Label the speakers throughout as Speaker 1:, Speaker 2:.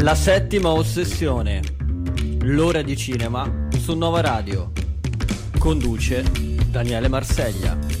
Speaker 1: La settima ossessione. L'ora di cinema su Nova Radio. Conduce Daniele Marseglia.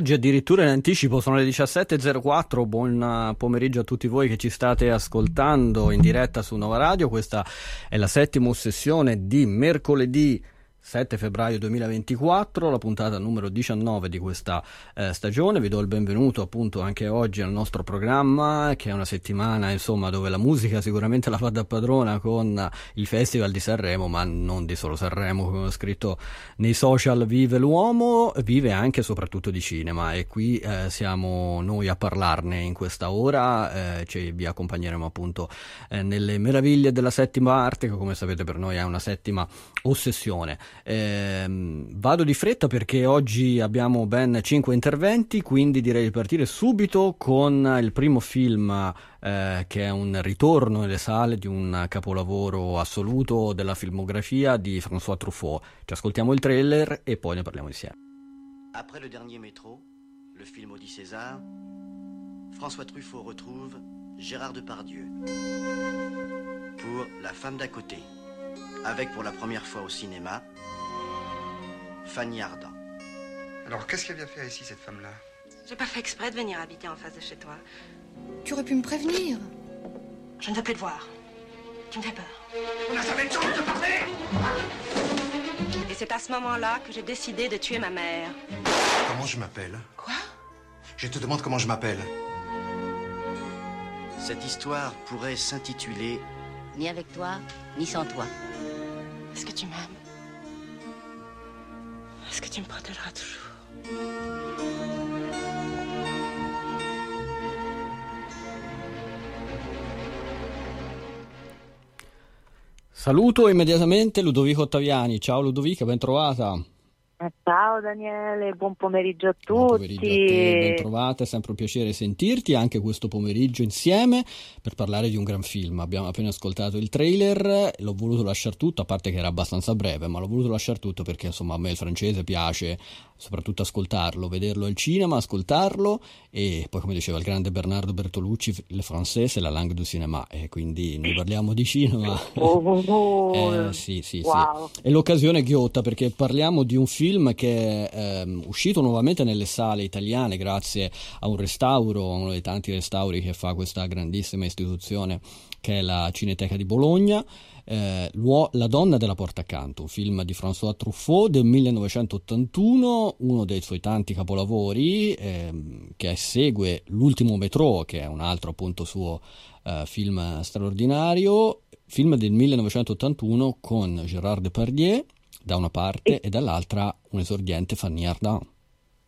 Speaker 1: Oggi addirittura in anticipo sono le 17.04, buon pomeriggio a tutti voi che ci state ascoltando in diretta su Nova Radio, questa è la settima sessione di mercoledì 7 febbraio 2024, la puntata numero 19 di questa eh, stagione. Vi do il benvenuto appunto anche oggi al nostro programma, che è una settimana insomma dove la musica sicuramente la fa da padrona con il Festival di Sanremo, ma non di solo Sanremo, come ho scritto nei social, vive l'uomo, vive anche e soprattutto di cinema e qui eh, siamo noi a parlarne in questa ora, eh, ci, vi accompagneremo appunto eh, nelle meraviglie della settima arte, che come sapete per noi è una settima ossessione. Eh, vado di fretta perché oggi abbiamo ben 5 interventi, quindi direi di partire subito con il primo film eh, che è un ritorno nelle sale di un capolavoro assoluto della filmografia di François Truffaut. Ci ascoltiamo il trailer e poi ne parliamo insieme.
Speaker 2: Après le dernier métro, le film Audi César, François Truffaut retrouve Gérard Depardieu pour La femme d'à côté, avec pour la première fois au cinéma Fanny Ardant.
Speaker 3: Alors, qu'est-ce qu'elle vient faire ici, cette femme-là?
Speaker 4: J'ai pas fait exprès de venir habiter en face de chez toi.
Speaker 5: Tu aurais pu me prévenir.
Speaker 4: Je ne veux plus te voir. Tu me fais peur.
Speaker 3: On n'a jamais de chance de parler
Speaker 4: Et c'est à ce moment-là que j'ai décidé de tuer ma mère.
Speaker 3: Comment je m'appelle?
Speaker 5: Quoi?
Speaker 3: Je te demande comment je m'appelle.
Speaker 2: Cette histoire pourrait s'intituler
Speaker 6: Ni avec toi, ni sans toi.
Speaker 4: Est-ce que tu m'aimes? Me protégeras toujours
Speaker 1: Saluto immediatamente Ludovico Ottaviani. Ciao Ludovica, ben trovata.
Speaker 7: Eh, Ciao Daniele, buon pomeriggio a tutti.
Speaker 1: Buon pomeriggio a te, ben trovata, è sempre un piacere sentirti anche questo pomeriggio insieme per parlare di un gran film. Abbiamo appena ascoltato il trailer, l'ho voluto lasciare tutto, a parte che era abbastanza breve, ma l'ho voluto lasciare tutto perché insomma a me il francese piace soprattutto ascoltarlo, vederlo al cinema, ascoltarlo e poi come diceva il grande Bernardo Bertolucci, il francese è la langue du cinéma e quindi noi parliamo di cinema.
Speaker 7: Oh, oh, oh.
Speaker 1: Eh, sì, sì,
Speaker 7: Wow.
Speaker 1: sì. È l'occasione ghiotta perché parliamo di un film che è ehm, uscito nuovamente nelle sale italiane grazie a un restauro, uno dei tanti restauri che fa questa grandissima istituzione che è la Cineteca di Bologna. Eh, La donna della porta accanto, un film di François Truffaut del 1981, uno dei suoi tanti capolavori ehm, che segue L'ultimo metro, che è un altro appunto suo eh, film straordinario, film del 1981 con Gérard Depardieu da una parte e dall'altra un esordiente Fanny Ardant.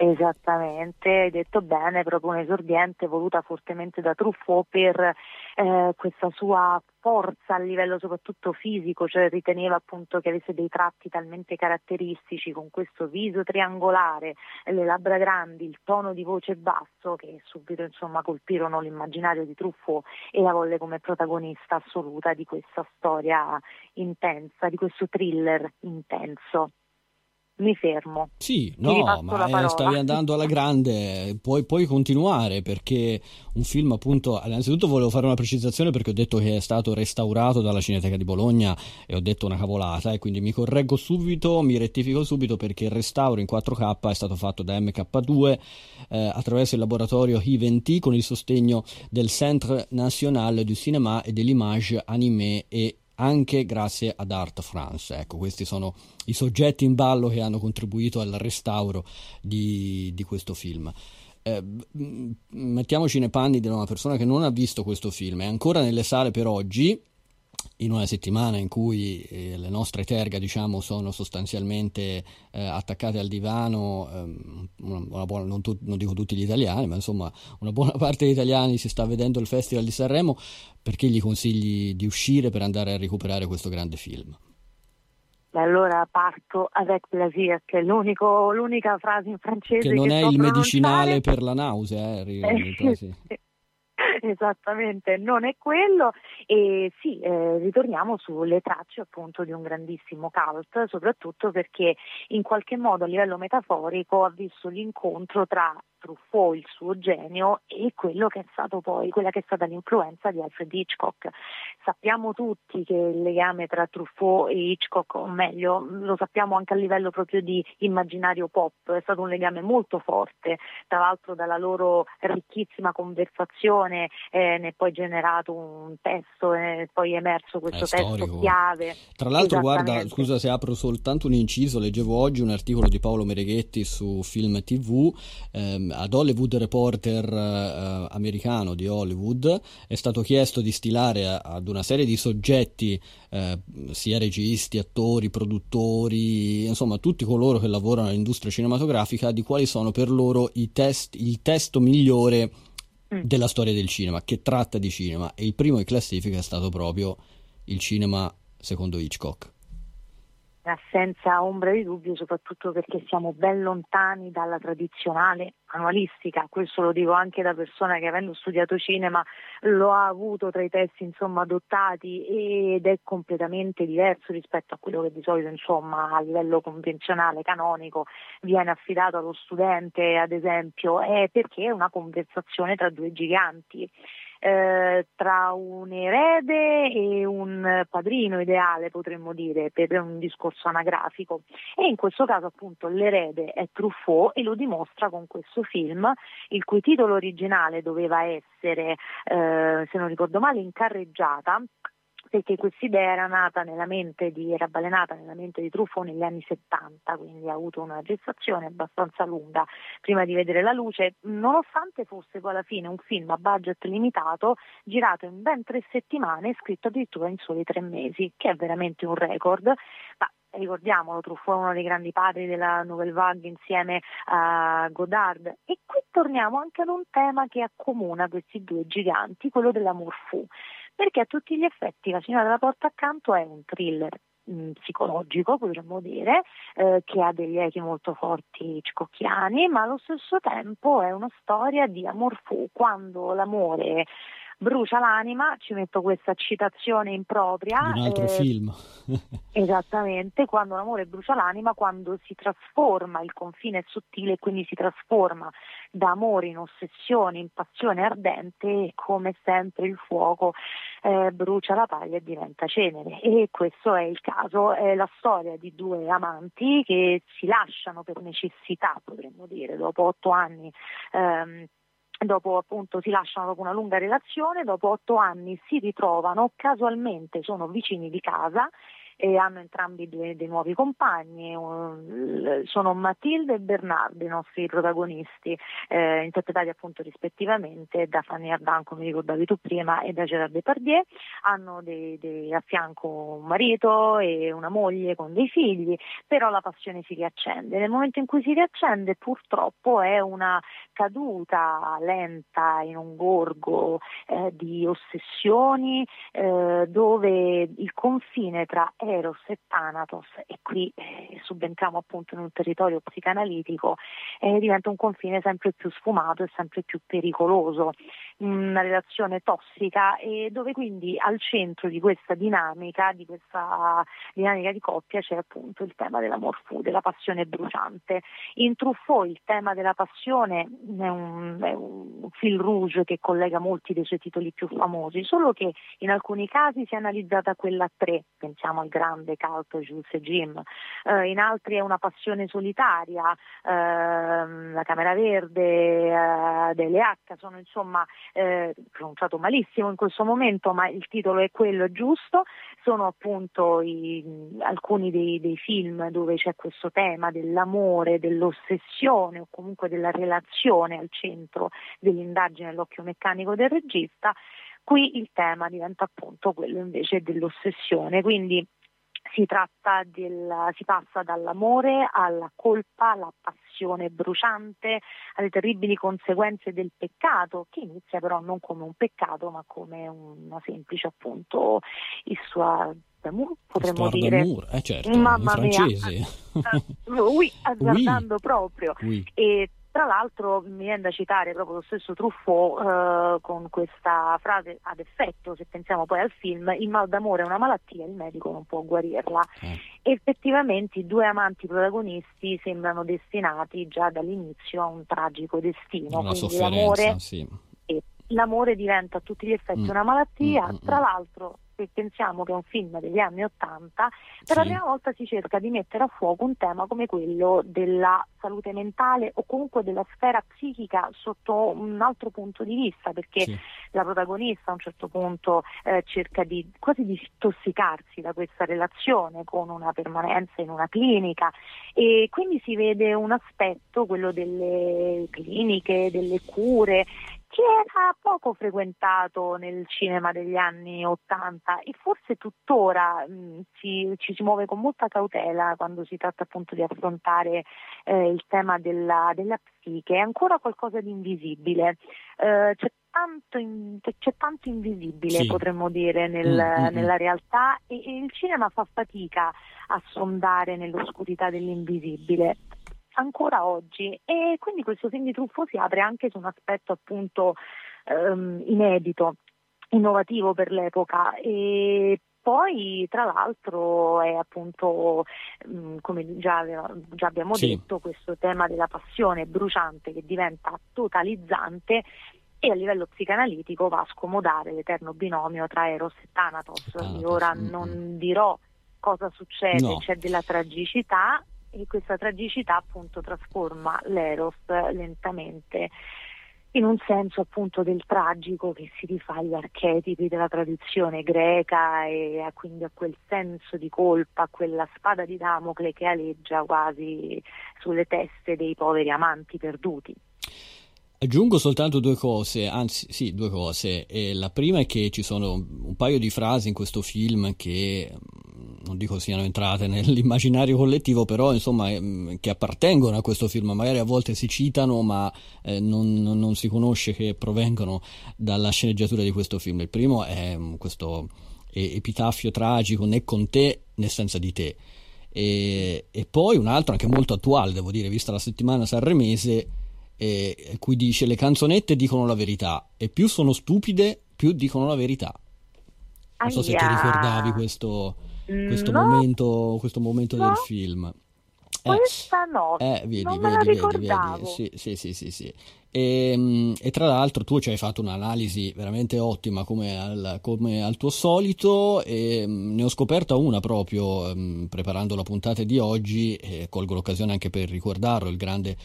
Speaker 7: Esattamente, hai detto bene, proprio un esordiente voluta fortemente da Truffaut per eh, questa sua forza a livello soprattutto fisico, cioè riteneva appunto che avesse dei tratti talmente caratteristici con questo viso triangolare, le labbra grandi, il tono di voce basso che subito insomma colpirono l'immaginario di Truffaut e la volle come protagonista assoluta di questa storia intensa, di questo thriller intenso. Mi fermo.
Speaker 1: Sì, no, ma eh, stavi andando alla grande, puoi, puoi continuare perché un film appunto, innanzitutto volevo fare una precisazione perché ho detto che è stato restaurato dalla Cineteca di Bologna e ho detto una cavolata e quindi mi correggo subito, mi rettifico subito perché il restauro in 4K è stato fatto da MK2 eh, attraverso il laboratorio I20 con il sostegno del Centre National du Cinéma et de l'Image Animé e anche grazie ad Art France. Ecco, questi sono i soggetti in ballo che hanno contribuito al restauro di, di questo film. Eh, mettiamoci nei panni di una persona che non ha visto questo film, è ancora nelle sale per oggi, in una settimana in cui eh, le nostre terga diciamo, sono sostanzialmente eh, attaccate al divano, ehm, una, una buona, non, tu- non dico tutti gli italiani, ma insomma una buona parte degli italiani si sta vedendo il Festival di Sanremo, perché gli consigli di uscire per andare a recuperare questo grande film?
Speaker 7: E allora parto avec plaisir, che è l'unica frase in francese
Speaker 1: che non
Speaker 7: che
Speaker 1: è il medicinale per la nausea, eh, sì.
Speaker 7: Esattamente, non è quello. E sì, eh, ritorniamo sulle tracce appunto di un grandissimo cult, soprattutto perché in qualche modo a livello metaforico ha visto l'incontro tra Truffaut, il suo genio, e quello che è stato poi, quella che è stata l'influenza di Alfred Hitchcock. Sappiamo tutti che il legame tra Truffaut e Hitchcock, o meglio, lo sappiamo anche a livello proprio di immaginario pop, è stato un legame molto forte, tra l'altro dalla loro ricchissima conversazione eh, ne è poi generato un testo e poi è emerso questo
Speaker 1: È
Speaker 7: testo
Speaker 1: storico.
Speaker 7: chiave.
Speaker 1: Tra l'altro, guarda, scusa se apro soltanto un inciso, leggevo oggi un articolo di Paolo Mereghetti su Film TV, ehm, ad Hollywood Reporter eh, americano di Hollywood è stato chiesto di stilare ad una serie di soggetti, eh, sia registi, attori, produttori, insomma tutti coloro che lavorano nell'industria cinematografica, di quali sono per loro test, il testo migliore
Speaker 7: Mm.
Speaker 1: della storia del cinema, che tratta di cinema, e il primo in classifica è stato proprio il cinema secondo Hitchcock.
Speaker 7: Eh, senza ombra di dubbio, soprattutto perché siamo ben lontani dalla tradizionale manualistica, questo lo dico anche da persona che avendo studiato cinema lo ha avuto tra i testi insomma, adottati ed è completamente diverso rispetto a quello che di solito insomma, a livello convenzionale, canonico, viene affidato allo studente ad esempio, è perché è una conversazione tra due giganti eh, tra un erede e un padrino ideale, potremmo dire, per un discorso anagrafico. E in questo caso appunto l'erede è Truffaut e lo dimostra con questo film, il cui titolo originale doveva essere, eh, se non ricordo male, in carreggiata perché questa idea era nata nella mente di, era balenata nella mente di Truffaut negli anni 70, quindi ha avuto una gestazione abbastanza lunga prima di vedere la luce, nonostante fosse poi alla fine un film a budget limitato, girato in ben tre settimane e scritto addirittura in soli tre mesi, che è veramente un record, ma ricordiamolo, Truffaut è uno dei grandi padri della Nouvelle Vague insieme a Godard. E qui torniamo anche ad un tema che accomuna questi due giganti, quello dell'amour fou perché a tutti gli effetti La signora della porta accanto è un thriller mh, psicologico, potremmo dire, eh, che ha degli echi molto forti hitchcockiani, ma allo stesso tempo è una storia di amor fu, quando l'amore brucia l'anima, ci metto questa citazione impropria.
Speaker 1: Un altro
Speaker 7: eh,
Speaker 1: film.
Speaker 7: Esattamente, quando l'amore brucia l'anima, quando si trasforma, il confine è sottile e quindi si trasforma da amore in ossessione, in passione ardente e come sempre il fuoco eh, brucia la paglia e diventa cenere. E questo è il caso, è la storia di due amanti che si lasciano per necessità, potremmo dire, dopo otto anni. Ehm, dopo appunto si lasciano dopo una lunga relazione, dopo otto anni si ritrovano, casualmente sono vicini di casa e hanno entrambi due, dei nuovi compagni, sono Matilde e Bernardo i nostri protagonisti, eh, interpretati appunto rispettivamente da Fanny Ardant, come ricordavi tu prima, e da Gerard Depardieu, hanno dei- dei- a fianco un marito e una moglie con dei figli, però la passione si riaccende. Nel momento in cui si riaccende purtroppo è una caduta lenta in un gorgo eh, di ossessioni eh, dove il confine tra Eros e Thanatos, e qui eh, subentriamo appunto in un territorio psicanalitico, eh, diventa un confine sempre più sfumato e sempre più pericoloso, una relazione tossica e dove quindi al centro di questa dinamica, di questa dinamica di coppia c'è appunto il tema dell'amor fu, della passione bruciante. In Truffaut il tema della passione è un, è un fil rouge che collega molti dei suoi titoli più famosi, solo che in alcuni casi si è analizzata quella a tre, pensiamo al grande caldo Jules e Jim, eh, in altri è una passione solitaria, ehm, la Camera Verde, eh, delle H, sono insomma eh, pronunciato malissimo in questo momento, ma il titolo è quello giusto, sono appunto i- alcuni dei, dei film dove c'è questo tema dell'amore, dell'ossessione o comunque della relazione al centro dell'indagine l'occhio meccanico del regista. Qui il tema diventa appunto quello invece dell'ossessione, quindi si tratta del, si passa dall'amore alla colpa, alla passione bruciante, alle terribili conseguenze del peccato, che inizia però non come un peccato, ma come una semplice appunto il sua d'amour, potremmo
Speaker 1: Histoire
Speaker 7: dire.
Speaker 1: d'amour, eh certo,
Speaker 7: Mamma
Speaker 1: in
Speaker 7: mia.
Speaker 1: francese.
Speaker 7: oui, azzardando proprio.
Speaker 1: Oui.
Speaker 7: E tra l'altro mi viene da citare proprio lo stesso Truffaut eh, con questa frase ad effetto, se pensiamo poi al film, il mal d'amore è una malattia, il medico non può guarirla.
Speaker 1: Eh.
Speaker 7: Effettivamente i due amanti protagonisti sembrano destinati già dall'inizio a un tragico destino,
Speaker 1: Una
Speaker 7: quindi
Speaker 1: sofferenza,
Speaker 7: l'amore
Speaker 1: sì.
Speaker 7: l'amore diventa a tutti gli effetti
Speaker 1: Mm.
Speaker 7: una malattia,
Speaker 1: Mm, mm,
Speaker 7: tra
Speaker 1: mm.
Speaker 7: l'altro se pensiamo che è un film degli anni Ottanta, per la
Speaker 1: Sì.
Speaker 7: prima volta si cerca di mettere a fuoco un tema come quello della salute mentale o comunque della sfera psichica sotto un altro punto di vista, perché
Speaker 1: Sì.
Speaker 7: la protagonista a un certo punto eh, cerca di quasi di disintossicarsi da questa relazione con una permanenza in una clinica e quindi si vede un aspetto, quello delle cliniche, delle cure, che era poco frequentato nel cinema degli anni Ottanta e forse tuttora mh, si- ci si muove con molta cautela quando si tratta appunto di affrontare eh, il tema della, della psiche, è ancora qualcosa di invisibile. Eh, c'è, tanto in- c'è tanto invisibile,
Speaker 1: Sì.
Speaker 7: potremmo dire, nel-
Speaker 1: Mm, mm, mm.
Speaker 7: nella realtà e, e il cinema fa fatica a sondare nell'oscurità dell'invisibile ancora oggi e quindi questo film di Truffo si apre anche su un aspetto appunto ehm, inedito, innovativo per l'epoca e poi tra l'altro è appunto mh, come già, già abbiamo
Speaker 1: Sì.
Speaker 7: detto questo tema della passione bruciante che diventa totalizzante e a livello psicanalitico va a scomodare l'eterno binomio tra Eros e Thanatos.
Speaker 1: Thanatos,
Speaker 7: ora
Speaker 1: mm,
Speaker 7: non
Speaker 1: mm.
Speaker 7: dirò cosa succede,
Speaker 1: No.
Speaker 7: c'è della tragicità e questa tragicità appunto trasforma l'Eros lentamente in un senso appunto del tragico che si rifà agli archetipi della tradizione greca e a- quindi a quel senso di colpa, a quella spada di Damocle che aleggia quasi sulle teste dei poveri amanti perduti.
Speaker 1: Aggiungo soltanto due cose, anzi sì, due cose. E la prima è che ci sono un paio di frasi in questo film che mm, non dico siano entrate nell'immaginario collettivo, però insomma ehm, che appartengono a questo film, magari a volte si citano, ma eh, non, non- si conosce che provengono dalla sceneggiatura di questo film. Il primo è mm, questo eh, epitafio tragico né con te né senza di te. E, e poi un altro anche molto attuale, devo dire, vista la settimana sanremese, eh, cui dice le canzonette dicono la verità e più sono stupide più dicono la verità. Non so se ti ricordavi questo, questo
Speaker 7: No,
Speaker 1: momento, questo momento
Speaker 7: no.
Speaker 1: del film. Eh,
Speaker 7: Questa no,
Speaker 1: eh, vedi,
Speaker 7: non
Speaker 1: vedi, vedi,
Speaker 7: ricordavo.
Speaker 1: vedi. Sì, sì, sì, sì, sì. E, mm, e tra l'altro tu ci hai fatto un'analisi veramente ottima come al, come al tuo solito e mm, ne ho scoperta una proprio mm, preparando la puntata di oggi e colgo l'occasione anche per ricordarlo, il grande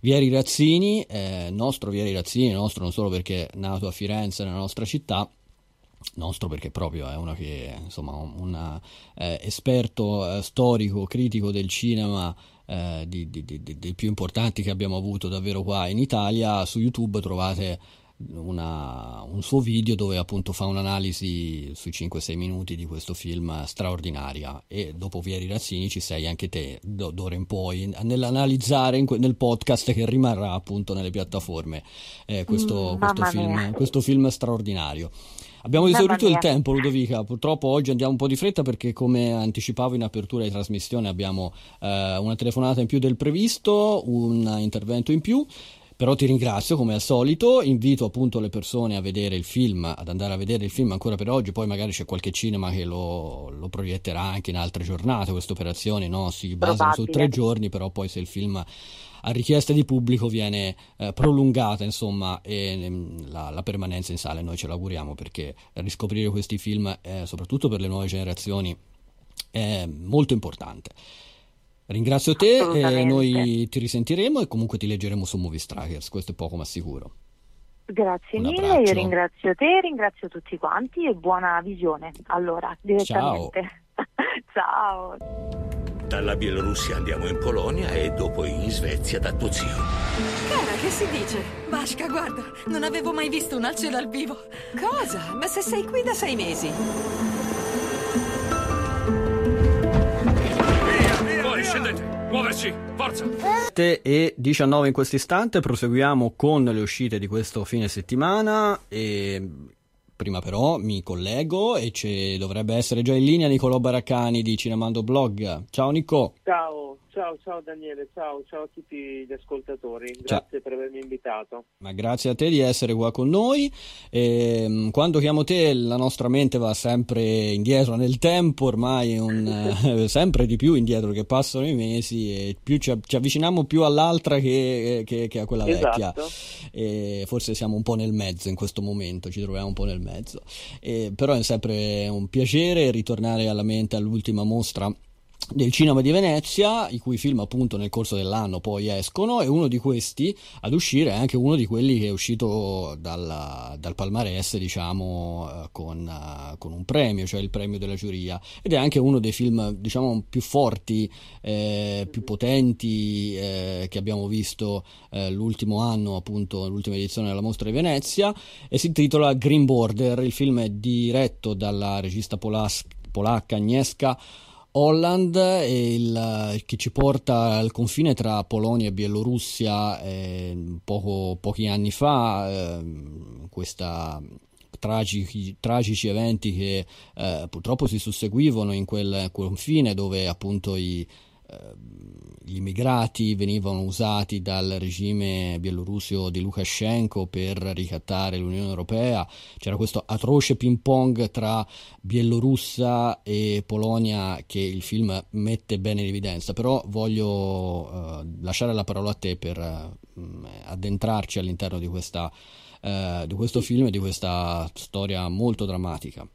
Speaker 1: Vieri Razzini, eh, nostro Vieri Razzini, nostro non solo perché è nato a Firenze, nella nostra città, nostro perché proprio è uno che insomma un eh, esperto eh, storico critico del cinema eh, dei più importanti che abbiamo avuto davvero qua in Italia. Su YouTube trovate una- un suo video dove appunto fa un'analisi sui 5-6 minuti di questo film straordinaria e dopo Vieri Razzini ci sei anche te d- d'ora in poi nell'analizzare in que- nel podcast che rimarrà appunto nelle piattaforme eh, questo,
Speaker 7: Mm,
Speaker 1: questo film, questo film straordinario. Abbiamo esaurito il tempo, Ludovica. Purtroppo oggi andiamo un po' di fretta perché, come anticipavo in apertura di trasmissione, abbiamo eh, una telefonata in più del previsto, un intervento in più. Però ti ringrazio come al solito, invito appunto le persone a vedere il film, ad andare a vedere il film ancora per oggi, poi magari c'è qualche cinema che lo, lo proietterà anche in altre giornate, queste operazioni no? si basano su tre giorni, però poi se il film a richiesta di pubblico viene eh, prolungata insomma e ehm, la, la permanenza in sala noi ce l'auguriamo perché riscoprire questi film eh, soprattutto per le nuove generazioni è molto importante ringrazio te e
Speaker 7: Assolutamente.
Speaker 1: noi ti risentiremo e comunque ti leggeremo su Movie Strikers questo è poco ma sicuro
Speaker 7: Grazie
Speaker 1: Un
Speaker 7: mille,
Speaker 1: abbraccio.
Speaker 7: io ringrazio te, ringrazio tutti quanti e buona visione. Allora, direttamente. Ciao.
Speaker 8: Dalla Bielorussia andiamo in Polonia e dopo in Svezia da tuo zio.
Speaker 9: Cara, che si dice? Vasca, guarda, non avevo mai visto un alce dal vivo. Cosa? Ma se sei qui da sei mesi.
Speaker 8: Muoverci! Forza!
Speaker 1: e 19 in questo istante proseguiamo con le uscite di questo fine settimana e Prima però mi collego e ci dovrebbe essere già in linea Nicolò Baraccani di Cinemando Blog. Ciao Nico.
Speaker 10: Ciao, ciao, ciao Daniele, ciao, ciao a tutti gli ascoltatori. Grazie ciao. per avermi invitato.
Speaker 1: Ma grazie a te di essere qua con noi. E, ehm, quando chiamo te la nostra mente va sempre indietro nel tempo, ormai un, eh, sempre di più indietro che passano i mesi e più ci, ci avviciniamo più all'altra che, che, che a quella esatto. vecchia. E forse siamo un po' nel mezzo in questo momento, ci troviamo un po' nel mezzo. E, però è sempre un piacere ritornare alla mente all'ultima mostra del cinema di Venezia, i cui film appunto nel corso dell'anno poi escono e uno di questi ad uscire è anche uno di quelli che è uscito dal, dal palmarès diciamo eh, con, uh, con, un premio, cioè il premio della giuria. Ed è anche uno dei film diciamo più forti, eh, più potenti eh, che abbiamo visto eh, l'ultimo anno appunto l'ultima edizione della mostra di Venezia e si intitola Green Border, il film è diretto dalla regista polas- polacca Agnieszka Holland il, che ci porta al confine tra Polonia e Bielorussia eh, poco, pochi anni fa, eh, questa tragici, tragici, eventi che eh, purtroppo si susseguivano in quel confine dove appunto i, gli immigrati venivano usati dal regime bielorusso di Lukashenko per ricattare l'Unione Europea, c'era questo atroce ping pong tra Bielorussia e Polonia che il film mette bene in evidenza, però voglio uh, lasciare la parola a te per uh, addentrarci all'interno di, questa, uh, di questo film e di questa storia molto drammatica.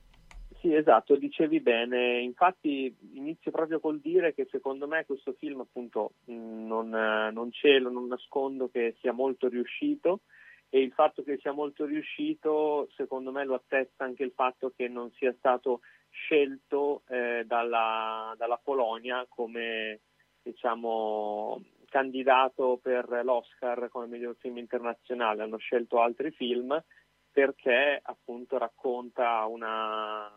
Speaker 10: Sì, esatto, dicevi bene. Infatti inizio proprio col dire che secondo me questo film appunto non, non cielo, non nascondo che sia molto riuscito e il fatto che sia molto riuscito secondo me lo attesta anche il fatto che non sia stato scelto eh, dalla, dalla, Polonia come diciamo candidato per l'Oscar come miglior film internazionale, hanno scelto altri film perché appunto racconta una,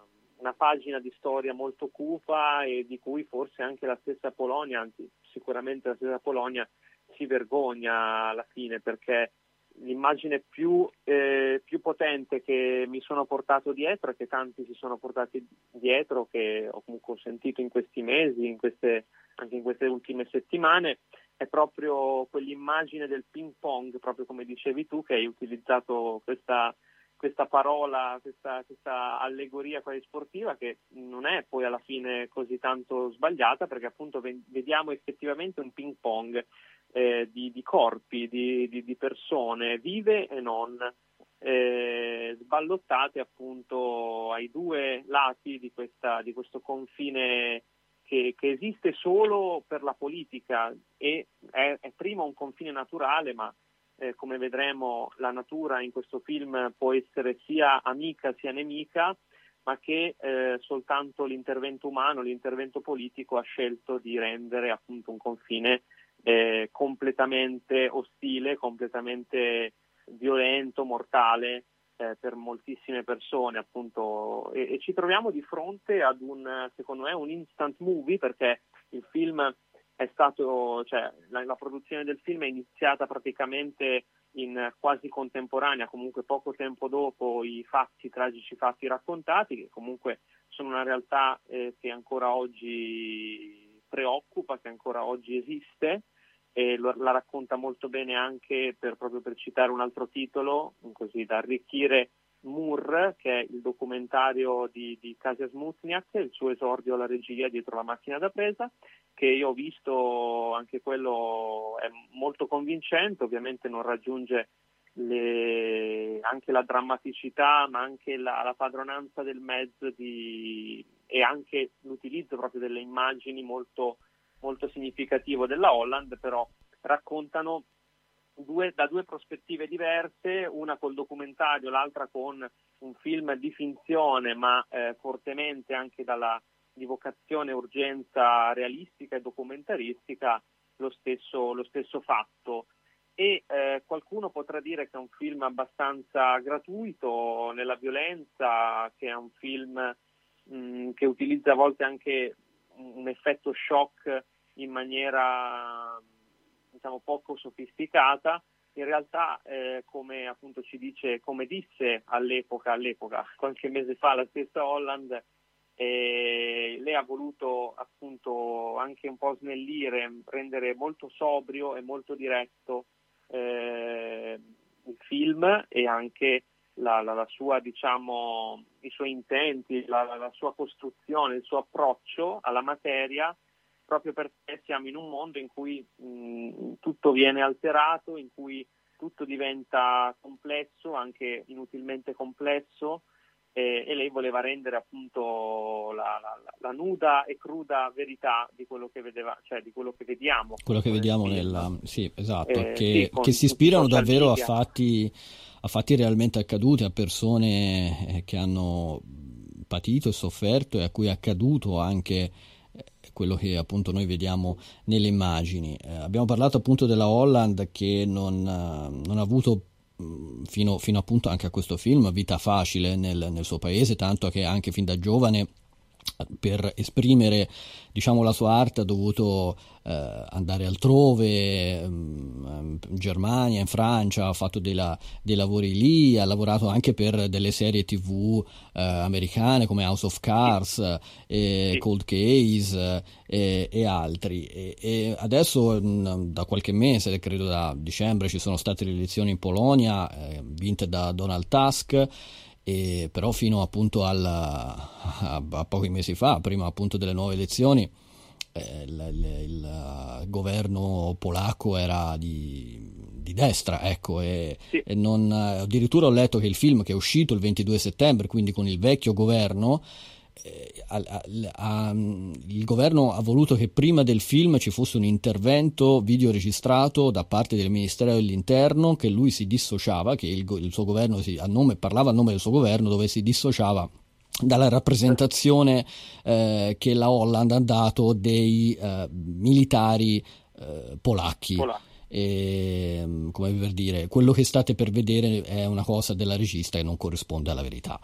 Speaker 10: una pagina di storia molto cupa e di cui forse anche la stessa Polonia, anzi sicuramente la stessa Polonia si vergogna alla fine perché l'immagine più, eh, più, potente che mi sono portato dietro e che tanti si sono portati dietro, che ho comunque sentito in questi mesi, in queste, anche in queste ultime settimane, è proprio quell'immagine del ping pong, proprio come dicevi tu, che hai utilizzato questa questa parola, questa, questa, allegoria quasi sportiva che non è poi alla fine così tanto sbagliata perché appunto vediamo effettivamente un ping pong eh, di, di, corpi, di, di, di, persone vive e non eh, sballottate appunto ai due lati di, questa, questo confine che, che, esiste solo per la politica e è, è prima un confine naturale ma eh, come vedremo la natura in questo film può essere sia amica sia nemica, ma che eh, soltanto l'intervento umano, l'intervento politico ha scelto di rendere appunto un confine eh, completamente ostile, completamente violento, mortale eh, per moltissime persone appunto. E, e, ci troviamo di fronte ad un secondo me un instant movie perché il film è stato, cioè, la, la, produzione del film è iniziata praticamente in quasi contemporanea, comunque poco tempo dopo i fatti, i tragici fatti raccontati, che comunque sono una realtà eh, che ancora oggi preoccupa, che ancora oggi esiste e lo, la racconta molto bene anche per, proprio per citare un altro titolo, così da arricchire Moore, che è il documentario di, di Kasia Smutniak, il suo esordio alla regia dietro la macchina da presa, che io ho visto, anche quello è molto convincente, ovviamente non raggiunge le, anche la drammaticità, ma anche la, la padronanza del mezzo di, e anche l'utilizzo proprio delle immagini molto, molto significativo della Holland, però raccontano due, da due prospettive diverse, una col documentario, l'altra con un film di finzione, ma eh, fortemente anche dalla di vocazione urgenza realistica e documentaristica, lo stesso, lo stesso fatto. E eh, qualcuno potrà dire che è un film abbastanza gratuito nella violenza, che è un film mh, mm, che utilizza a volte anche un effetto shock in maniera diciamo, poco sofisticata, in realtà eh, come appunto ci dice, come disse all'epoca, all'epoca, qualche mese fa la stessa Holland, eh, lei ha voluto appunto anche un po' snellire, rendere molto sobrio e molto diretto eh, il film e anche la, la, la sua, diciamo, i suoi intenti, la, la, sua costruzione, il suo approccio alla materia, proprio perché siamo in un mondo in cui mh, tutto viene alterato, in cui tutto diventa complesso, anche inutilmente complesso, eh, e lei voleva rendere appunto la, la, la, nuda e cruda verità di quello che vedeva, cioè di quello che vediamo.
Speaker 1: Quello che vediamo nella... Sì, esatto, eh, che, sì, che si ispirano davvero a fatti, a fatti, realmente accaduti, a persone eh, che hanno patito e sofferto e a cui è accaduto anche quello che appunto noi vediamo nelle immagini. Eh, abbiamo parlato appunto della Holland che non, non ha avuto Mm, fino, fino, appunto anche a questo film, vita facile nel, nel suo paese, tanto che anche fin da giovane per esprimere diciamo, la sua arte ha dovuto eh, andare altrove, um, in Germania, in Francia, ha fatto dei, la, dei, lavori lì, ha lavorato anche per delle serie tv eh, americane come House of Cards, eh, Cold Case eh, e altri. E, e adesso mh, da qualche mese, credo da dicembre, ci sono state le elezioni in Polonia, eh, vinte da Donald Tusk e però fino appunto alla, a, a, pochi mesi fa, prima appunto delle nuove elezioni, eh, il, il, il, governo polacco era di, di destra, ecco, e, sì. e non, addirittura ho letto che il film che è uscito il 22 settembre, quindi con il vecchio governo, eh, a, a, il governo ha voluto che prima del film ci fosse un intervento video registrato da parte del Ministero dell'Interno che lui si dissociava, che il, il suo governo si, a nome, parlava a nome del suo governo dove si dissociava dalla rappresentazione eh, che la Holland ha dato dei eh, militari eh, polacchi. Polacchi. E, come per dire, quello che state per vedere è una cosa della regista che non corrisponde alla verità.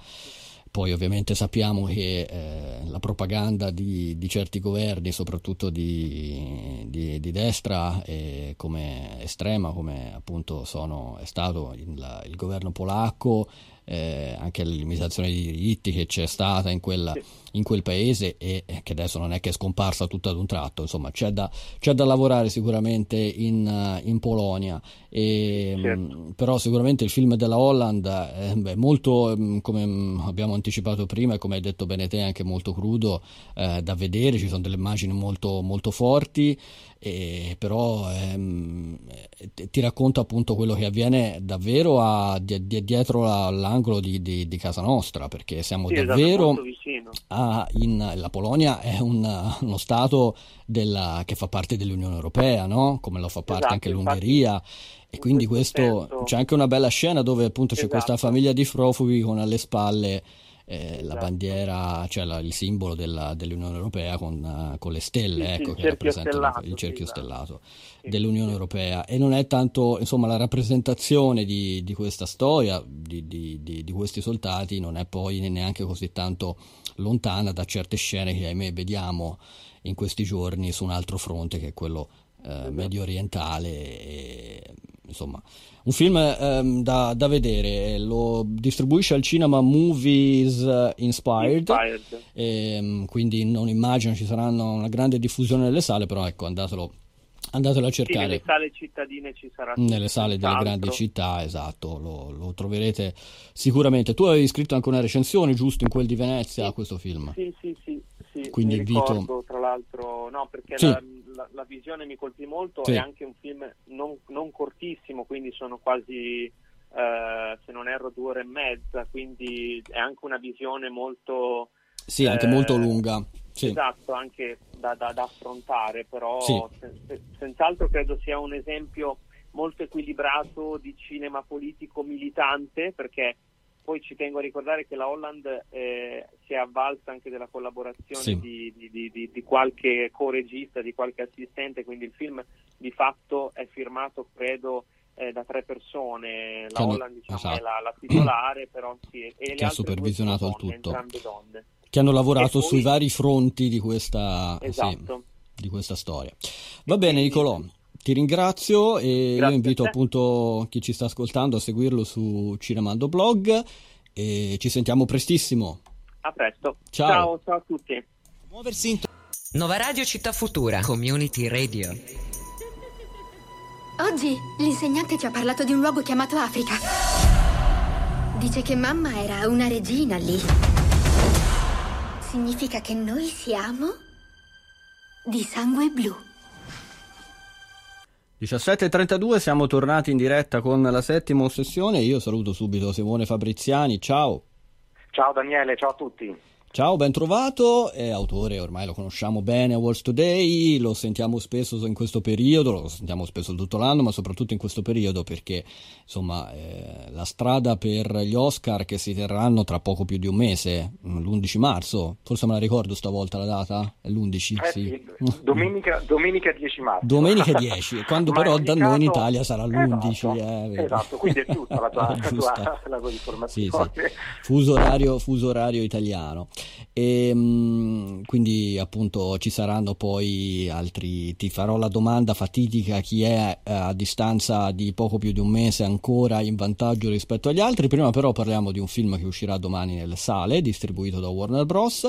Speaker 1: Poi ovviamente sappiamo che eh, la propaganda di, di, certi governi, soprattutto di, di, di destra, è come estrema, come appunto sono, è stato il, il governo polacco, eh, anche la limitazione di diritti che c'è stata in, quella, in, quel paese e che adesso non è che è scomparsa tutto ad un tratto, insomma c'è da, c'è da lavorare sicuramente in, in Polonia, e, certo. mh, però sicuramente il film della Holland è beh, molto, mh, come abbiamo anticipato prima e come hai detto bene te, anche molto crudo eh, da vedere, ci sono delle immagini molto, molto forti e però ehm, ti racconta appunto quello che avviene davvero a, di, di, dietro l'angolo di, di, di, casa nostra perché siamo sì, esatto, in, la Polonia è un, uno stato della, che fa parte dell'Unione Europea no? come lo fa parte esatto, anche l'Ungheria e quindi questo, senso... c'è anche una bella scena dove appunto c'è questa esatto. famiglia di profughi con alle spalle eh, esatto. la bandiera, cioè la, il simbolo della, dell'Unione Europea con, uh, con le stelle, sì, ecco, che rappresentano stellato, il cerchio sì, stellato sì, dell'Unione Europea. E non è tanto, insomma, la rappresentazione di, di questa storia, di, di, di, questi soldati, non è poi neanche così tanto lontana da certe scene che ahimè vediamo in questi giorni su un altro fronte che è quello eh, medio orientale. E, insomma, un film ehm, da, da, vedere, lo distribuisce al cinema Movies Inspired, Inspired. E, ehm, quindi non immagino ci saranno una grande diffusione nelle sale, però ecco, andatelo, andatelo a cercare. Sì,
Speaker 10: nelle sale cittadine ci sarà.
Speaker 1: Nelle sale delle grandi città, esatto, lo, lo, troverete sicuramente. Tu avevi scritto anche una recensione, giusto, in quel di Venezia
Speaker 10: sì,
Speaker 1: a questo film.
Speaker 10: Sì, sì, sì. Sì
Speaker 1: quindi invito...
Speaker 10: Ricordo, tra l'altro, no, perché sì. la, la, la, visione mi colpì molto, sì. è anche un film non, non cortissimo, quindi sono quasi, eh, se non erro, due ore e mezza, quindi è anche una visione molto...
Speaker 1: Sì, anche eh, molto lunga. Sì.
Speaker 10: Esatto, anche da, da, da affrontare, però sì. sen, senz'altro credo sia un esempio molto equilibrato di cinema politico militante, perché poi ci tengo a ricordare che la Holland eh, si è avvalsa anche della collaborazione sì. di, di, di, di, qualche co-regista, di qualche assistente, quindi il film di fatto è firmato, credo, eh, da tre persone. La hanno, Holland diciamo, esatto. è la, la, titolare, però sì, e
Speaker 1: che ha supervisionato il tutto. Entrambe donne. Che hanno lavorato poi... sui vari fronti di questa, esatto. sì, di questa storia. Va bene, Nicolò. Ti ringrazio e
Speaker 10: Grazie
Speaker 1: io invito appunto chi ci sta ascoltando a seguirlo su Cinemando Blog e ci sentiamo prestissimo.
Speaker 10: A presto.
Speaker 1: Ciao.
Speaker 10: ciao, ciao a tutti.
Speaker 11: Muoversi in Nova Radio Città Futura, Community Radio.
Speaker 5: Oggi l'insegnante ci ha parlato di un luogo chiamato Africa. Dice che mamma era una regina lì. Significa che noi siamo di sangue blu.
Speaker 1: 17.32 siamo tornati in diretta con la settima sessione. Io saluto subito Simone Fabriziani. Ciao.
Speaker 12: Ciao Daniele, ciao a tutti.
Speaker 1: Ciao, ben trovato, è autore, ormai lo conosciamo bene, Awards Today, lo sentiamo spesso in questo periodo, lo sentiamo spesso tutto l'anno, ma soprattutto in questo periodo perché insomma eh, la strada per gli Oscar che si terranno tra poco più di un mese, l'11 marzo, forse me la ricordo stavolta la data? È l'11?
Speaker 12: Eh
Speaker 1: sì.
Speaker 12: sì, domenica, domenica 10 marzo.
Speaker 1: Domenica 10, quando però da noi in Italia sarà l'11.
Speaker 12: Esatto,
Speaker 1: eh,
Speaker 12: esatto, quindi è giusta la tua, la tua-
Speaker 1: Giusta.
Speaker 12: la tua
Speaker 1: Sì,
Speaker 12: informazione.
Speaker 1: sì. Fuso orario, fuso orario italiano. E, mm, quindi appunto ci saranno poi altri. Ti farò la domanda fatidica: chi è eh, a distanza di poco più di un mese ancora in vantaggio rispetto agli altri? Prima, però, parliamo di un film che uscirà domani nelle sale, distribuito da Warner Bros.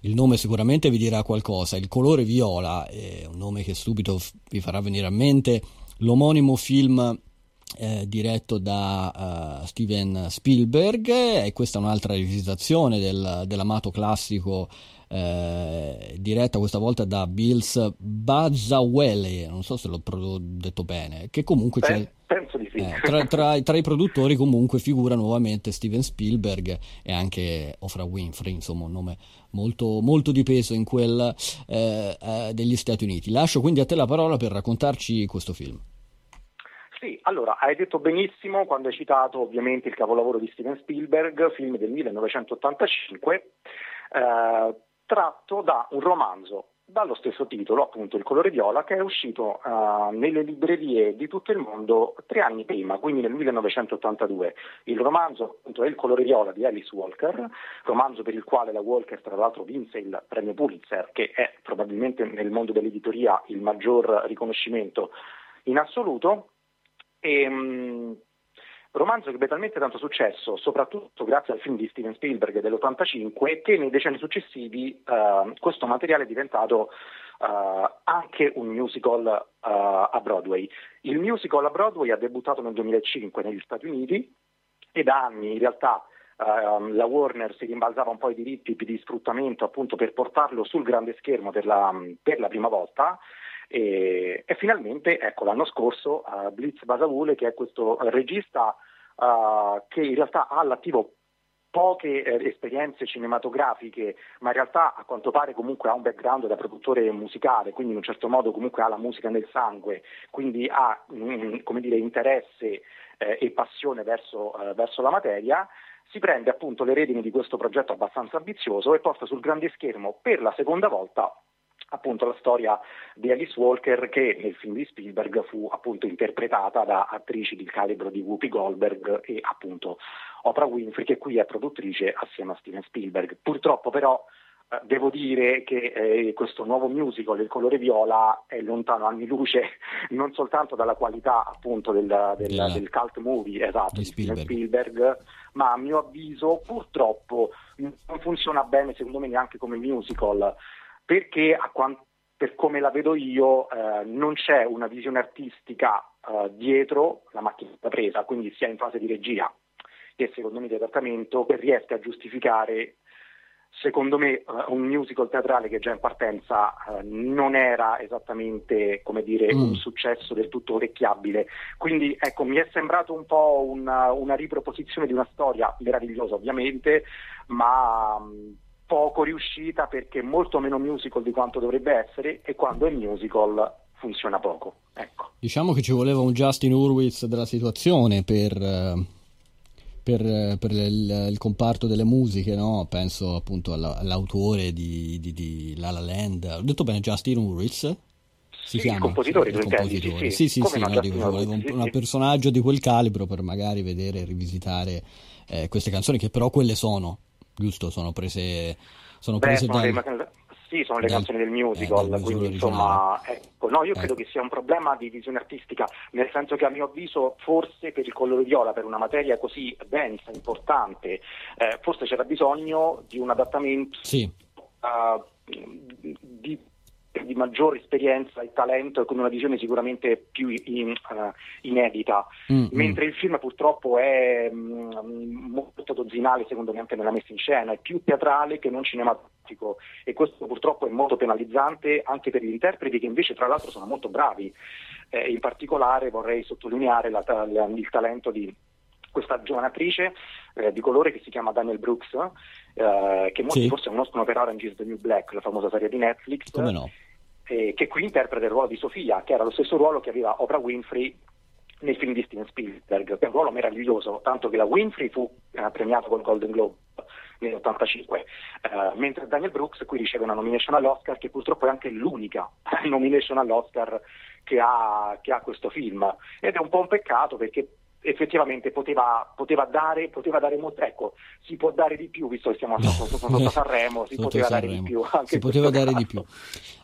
Speaker 1: Il nome sicuramente vi dirà qualcosa. Il colore viola è un nome che subito vi farà venire a mente l'omonimo film eh, diretto da eh, Steven Spielberg e questa è un'altra rivisitazione del- dell'amato classico eh, diretta questa volta da Bills Bazzawele non so se l'ho pro- detto bene che comunque c'è
Speaker 12: Pen- penso di sì.
Speaker 1: eh, tra, tra- tra i produttori comunque figura nuovamente Steven Spielberg e anche Oprah Winfrey, insomma un nome molto, molto di peso in quel eh, eh, degli Stati Uniti. Lascio quindi a te la parola per raccontarci questo film.
Speaker 12: Sì, allora hai detto benissimo quando hai citato ovviamente il capolavoro di Steven Spielberg, film del 1985, eh, tratto da un romanzo dallo stesso titolo, appunto Il colore viola, che è uscito eh, nelle librerie di tutto il mondo tre anni prima, quindi nel 1982. Il romanzo appunto è Il colore viola di Alice Walker, romanzo per il quale la Walker tra l'altro vinse il premio Pulitzer, che è probabilmente nel mondo dell'editoria il maggior riconoscimento in assoluto. E, mh, romanzo che ebbe talmente tanto successo, soprattutto grazie al film di Steven Spielberg dell'85, che nei decenni successivi eh, questo materiale è diventato eh, anche un musical eh, a Broadway. Il musical a Broadway ha debuttato nel 2005 negli Stati Uniti e da anni in realtà ehm, la Warner si rimbalzava un po' i diritti di sfruttamento appunto per portarlo sul grande schermo per per la prima volta. E, e finalmente, ecco, l'anno scorso eh, Blitz Basavule, che è questo regista eh, che in realtà ha all'attivo poche eh, esperienze cinematografiche, ma in realtà a quanto pare comunque ha un background da produttore musicale, quindi in un certo modo comunque ha la musica nel sangue, quindi ha mm, come dire, interesse eh, e passione verso, eh, verso la materia, si prende appunto le redini di questo progetto abbastanza ambizioso e porta sul grande schermo per la seconda volta appunto la storia di Alice Walker che nel film di Spielberg fu appunto interpretata da attrici del calibro di Whoopi Goldberg e appunto Oprah Winfrey che qui è produttrice assieme a Steven Spielberg. Purtroppo però eh, devo dire che eh, questo nuovo musical, Il colore viola, è lontano anni luce non soltanto dalla qualità appunto del, del,
Speaker 1: Della-
Speaker 12: del cult movie esatto,
Speaker 1: di Spielberg.
Speaker 12: Spielberg, ma a mio avviso purtroppo non funziona bene secondo me neanche come musical perché a quan- per come la vedo io eh, non c'è una visione artistica eh, dietro la macchina da presa, quindi sia in fase di regia che secondo me di adattamento che riesca a giustificare secondo me eh, un musical teatrale che già in partenza eh, non era esattamente come dire
Speaker 1: Mm.
Speaker 12: un successo del tutto orecchiabile quindi ecco mi è sembrato un po' una, una riproposizione di una storia meravigliosa ovviamente ma mh, poco riuscita perché è molto meno musical di quanto dovrebbe essere e quando è musical funziona poco ecco
Speaker 1: Diciamo che ci voleva un Justin Hurwitz della situazione per, eh, per, eh, per il, il comparto delle musiche, no? Penso appunto alla- all'autore di, di, di La La Land. Ho detto bene Justin Hurwitz? Si
Speaker 12: Sì,
Speaker 1: chiama?
Speaker 12: il compositore,
Speaker 1: il
Speaker 12: sì,
Speaker 1: compositore.
Speaker 12: sì.
Speaker 1: Sì, sì, sì,
Speaker 12: no,
Speaker 1: no, dico, un, un personaggio di quel calibro per magari vedere e rivisitare eh, queste canzoni che però quelle sono, giusto? Sono prese, sono
Speaker 12: Beh,
Speaker 1: prese
Speaker 12: sono
Speaker 1: da...
Speaker 12: dei- Sì, sono le
Speaker 1: Dal-
Speaker 12: canzoni del
Speaker 1: eh,
Speaker 12: musical,
Speaker 1: del
Speaker 12: quindi insomma, ecco, no, io credo
Speaker 1: Ecco.
Speaker 12: che sia un problema di visione artistica, nel senso che a mio avviso forse per il colore viola, per una materia così densa, importante, eh, forse c'era bisogno di un adattamento
Speaker 1: Sì,
Speaker 12: eh, di, di maggiore esperienza e talento e con una visione sicuramente più in- eh, inedita.
Speaker 1: Mm,
Speaker 12: Mentre il film purtroppo è mm, molto dozzinale, secondo me, anche nella messa in scena, è più teatrale che non cinematografico e questo purtroppo è molto penalizzante anche per gli interpreti che invece tra l'altro sono molto bravi. Eh, in particolare vorrei sottolineare la- la- il talento di questa giovane attrice eh, di colore che si chiama Daniel Brooks, eh, che molti
Speaker 1: Sì.
Speaker 12: forse conoscono per Orange is the New Black, la famosa serie di Netflix,
Speaker 1: come no?
Speaker 12: Eh, che qui interpreta il ruolo di Sofia, che era lo stesso ruolo che aveva Oprah Winfrey nel film di Steven Spielberg, che è un ruolo meraviglioso, tanto che la Winfrey fu eh, premiata con il Golden Globe nell'85, eh, mentre Daniel Brooks qui riceve una nomination all'Oscar che purtroppo è anche l'unica nomination all'Oscar che ha, che ha questo film. Ed è un po' un peccato perché effettivamente poteva, poteva dare, poteva dare molto, ecco, si può dare di più, visto che siamo sotto, sotto Sanremo, si
Speaker 1: Sotto
Speaker 12: poteva dare di
Speaker 1: Sanremo.
Speaker 12: più. Anche
Speaker 1: Si poteva dare di
Speaker 12: caso.
Speaker 1: più.